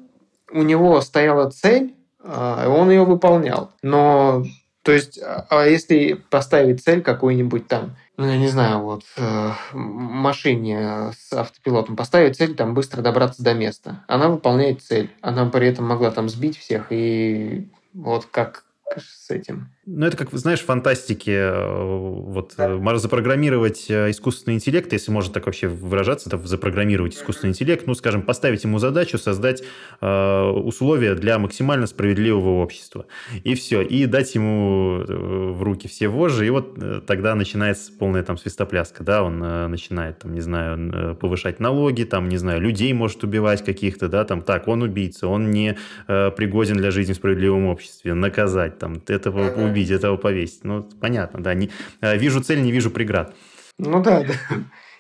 у него стояла цель, а, он ее выполнял. Но, то есть, а если поставить цель какую-нибудь там, ну, я не знаю, вот, э, машине с автопилотом поставить цель там быстро добраться до места. Она выполняет цель. Она при этом могла там сбить всех и вот как с этим. Ну, это как, знаешь, фантастике, э, вот, да. Э, запрограммировать э, искусственный интеллект, если можно так вообще выражаться, это запрограммировать искусственный интеллект, ну, скажем, поставить ему задачу создать э, условия для максимально справедливого общества. И все. И дать ему в руки все вожжи, и вот тогда начинается полная там свистопляска, да, он э, начинает, там, не знаю, повышать налоги, там, не знаю, людей может убивать каких-то, да, там, так, он убийца, он не э, пригоден для жизни в справедливом обществе, наказать, там, этого убить убить, этого повесить. Ну, понятно, да. Не, э, вижу цель, не вижу преград. Ну да, да.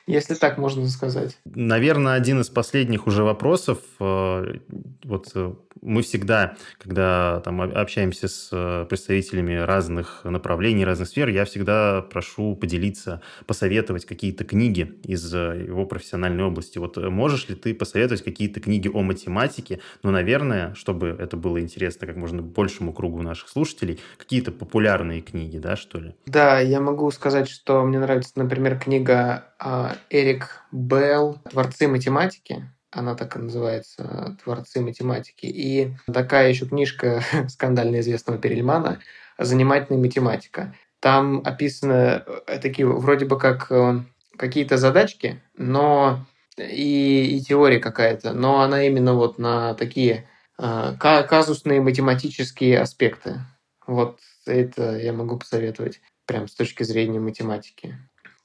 Если так можно сказать. Наверное, один из последних уже вопросов. Э, вот э, мы всегда, когда там общаемся с э, представителями разных направлений, разных сфер, я всегда прошу поделиться, посоветовать какие-то книги из э, его профессиональной области. Вот э, можешь ли ты посоветовать какие-то книги о математике? Ну, наверное, чтобы это было интересно как можно большему кругу наших слушателей, какие-то популярные книги, да, что ли? Да, я могу сказать, что мне нравится, например, книга а, Эрик Белл «Творцы математики». Она так и называется «Творцы математики». И такая еще книжка скандально известного Перельмана «Занимательная математика». Там описаны э, такие вроде бы как э, какие-то задачки, но и, и теория какая-то, но она именно вот на такие э, казусные математические аспекты. Вот это я могу посоветовать прям с точки зрения математики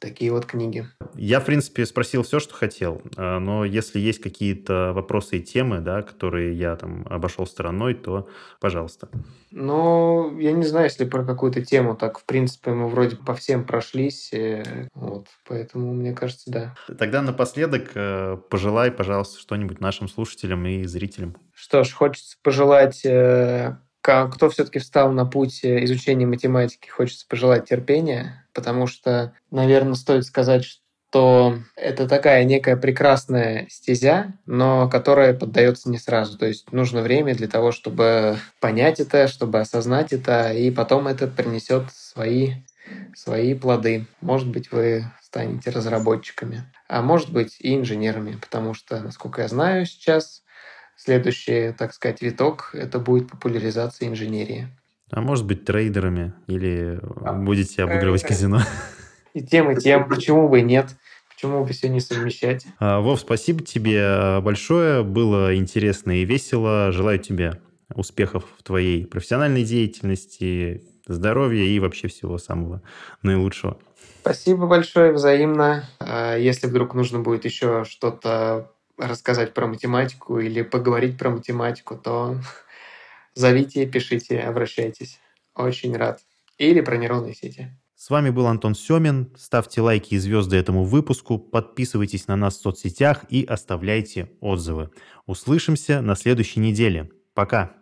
такие вот книги. Я, в принципе, спросил все, что хотел, а, но если есть какие-то вопросы и темы, да, которые я там обошел стороной, то пожалуйста. Ну, я не знаю, если про какую-то тему, так, в принципе, мы вроде по всем прошлись, э, вот, поэтому, мне кажется, да. Тогда напоследок э, пожелай, пожалуйста, что-нибудь нашим слушателям и зрителям. Что ж, хочется пожелать э, кто все-таки встал на путь изучения математики, хочется пожелать терпения, потому что, наверное, стоит сказать, что это такая некая прекрасная стезя, но которая поддается не сразу. То есть нужно время для того, чтобы понять это, чтобы осознать это, и потом это принесет свои, свои плоды. Может быть, вы станете разработчиками, а может быть и инженерами, потому что, насколько я знаю сейчас, следующий, так сказать, виток – это будет популяризация инженерии. А может быть, трейдерами или а, будете обыгрывать казино? И тем, и тем. Почему бы и нет? Почему бы все не совмещать? А, Вов, спасибо тебе большое. Было интересно и весело. Желаю тебе успехов в твоей профессиональной деятельности, здоровья и вообще всего самого наилучшего. Спасибо большое, взаимно. А, если вдруг нужно будет еще что-то рассказать про математику или поговорить про математику, то зовите, пишите, обращайтесь. Очень рад. Или про нейронные сети. С вами был Антон Семин. Ставьте лайки и звезды этому выпуску, подписывайтесь на нас в соцсетях и оставляйте отзывы. Услышимся на следующей неделе. Пока!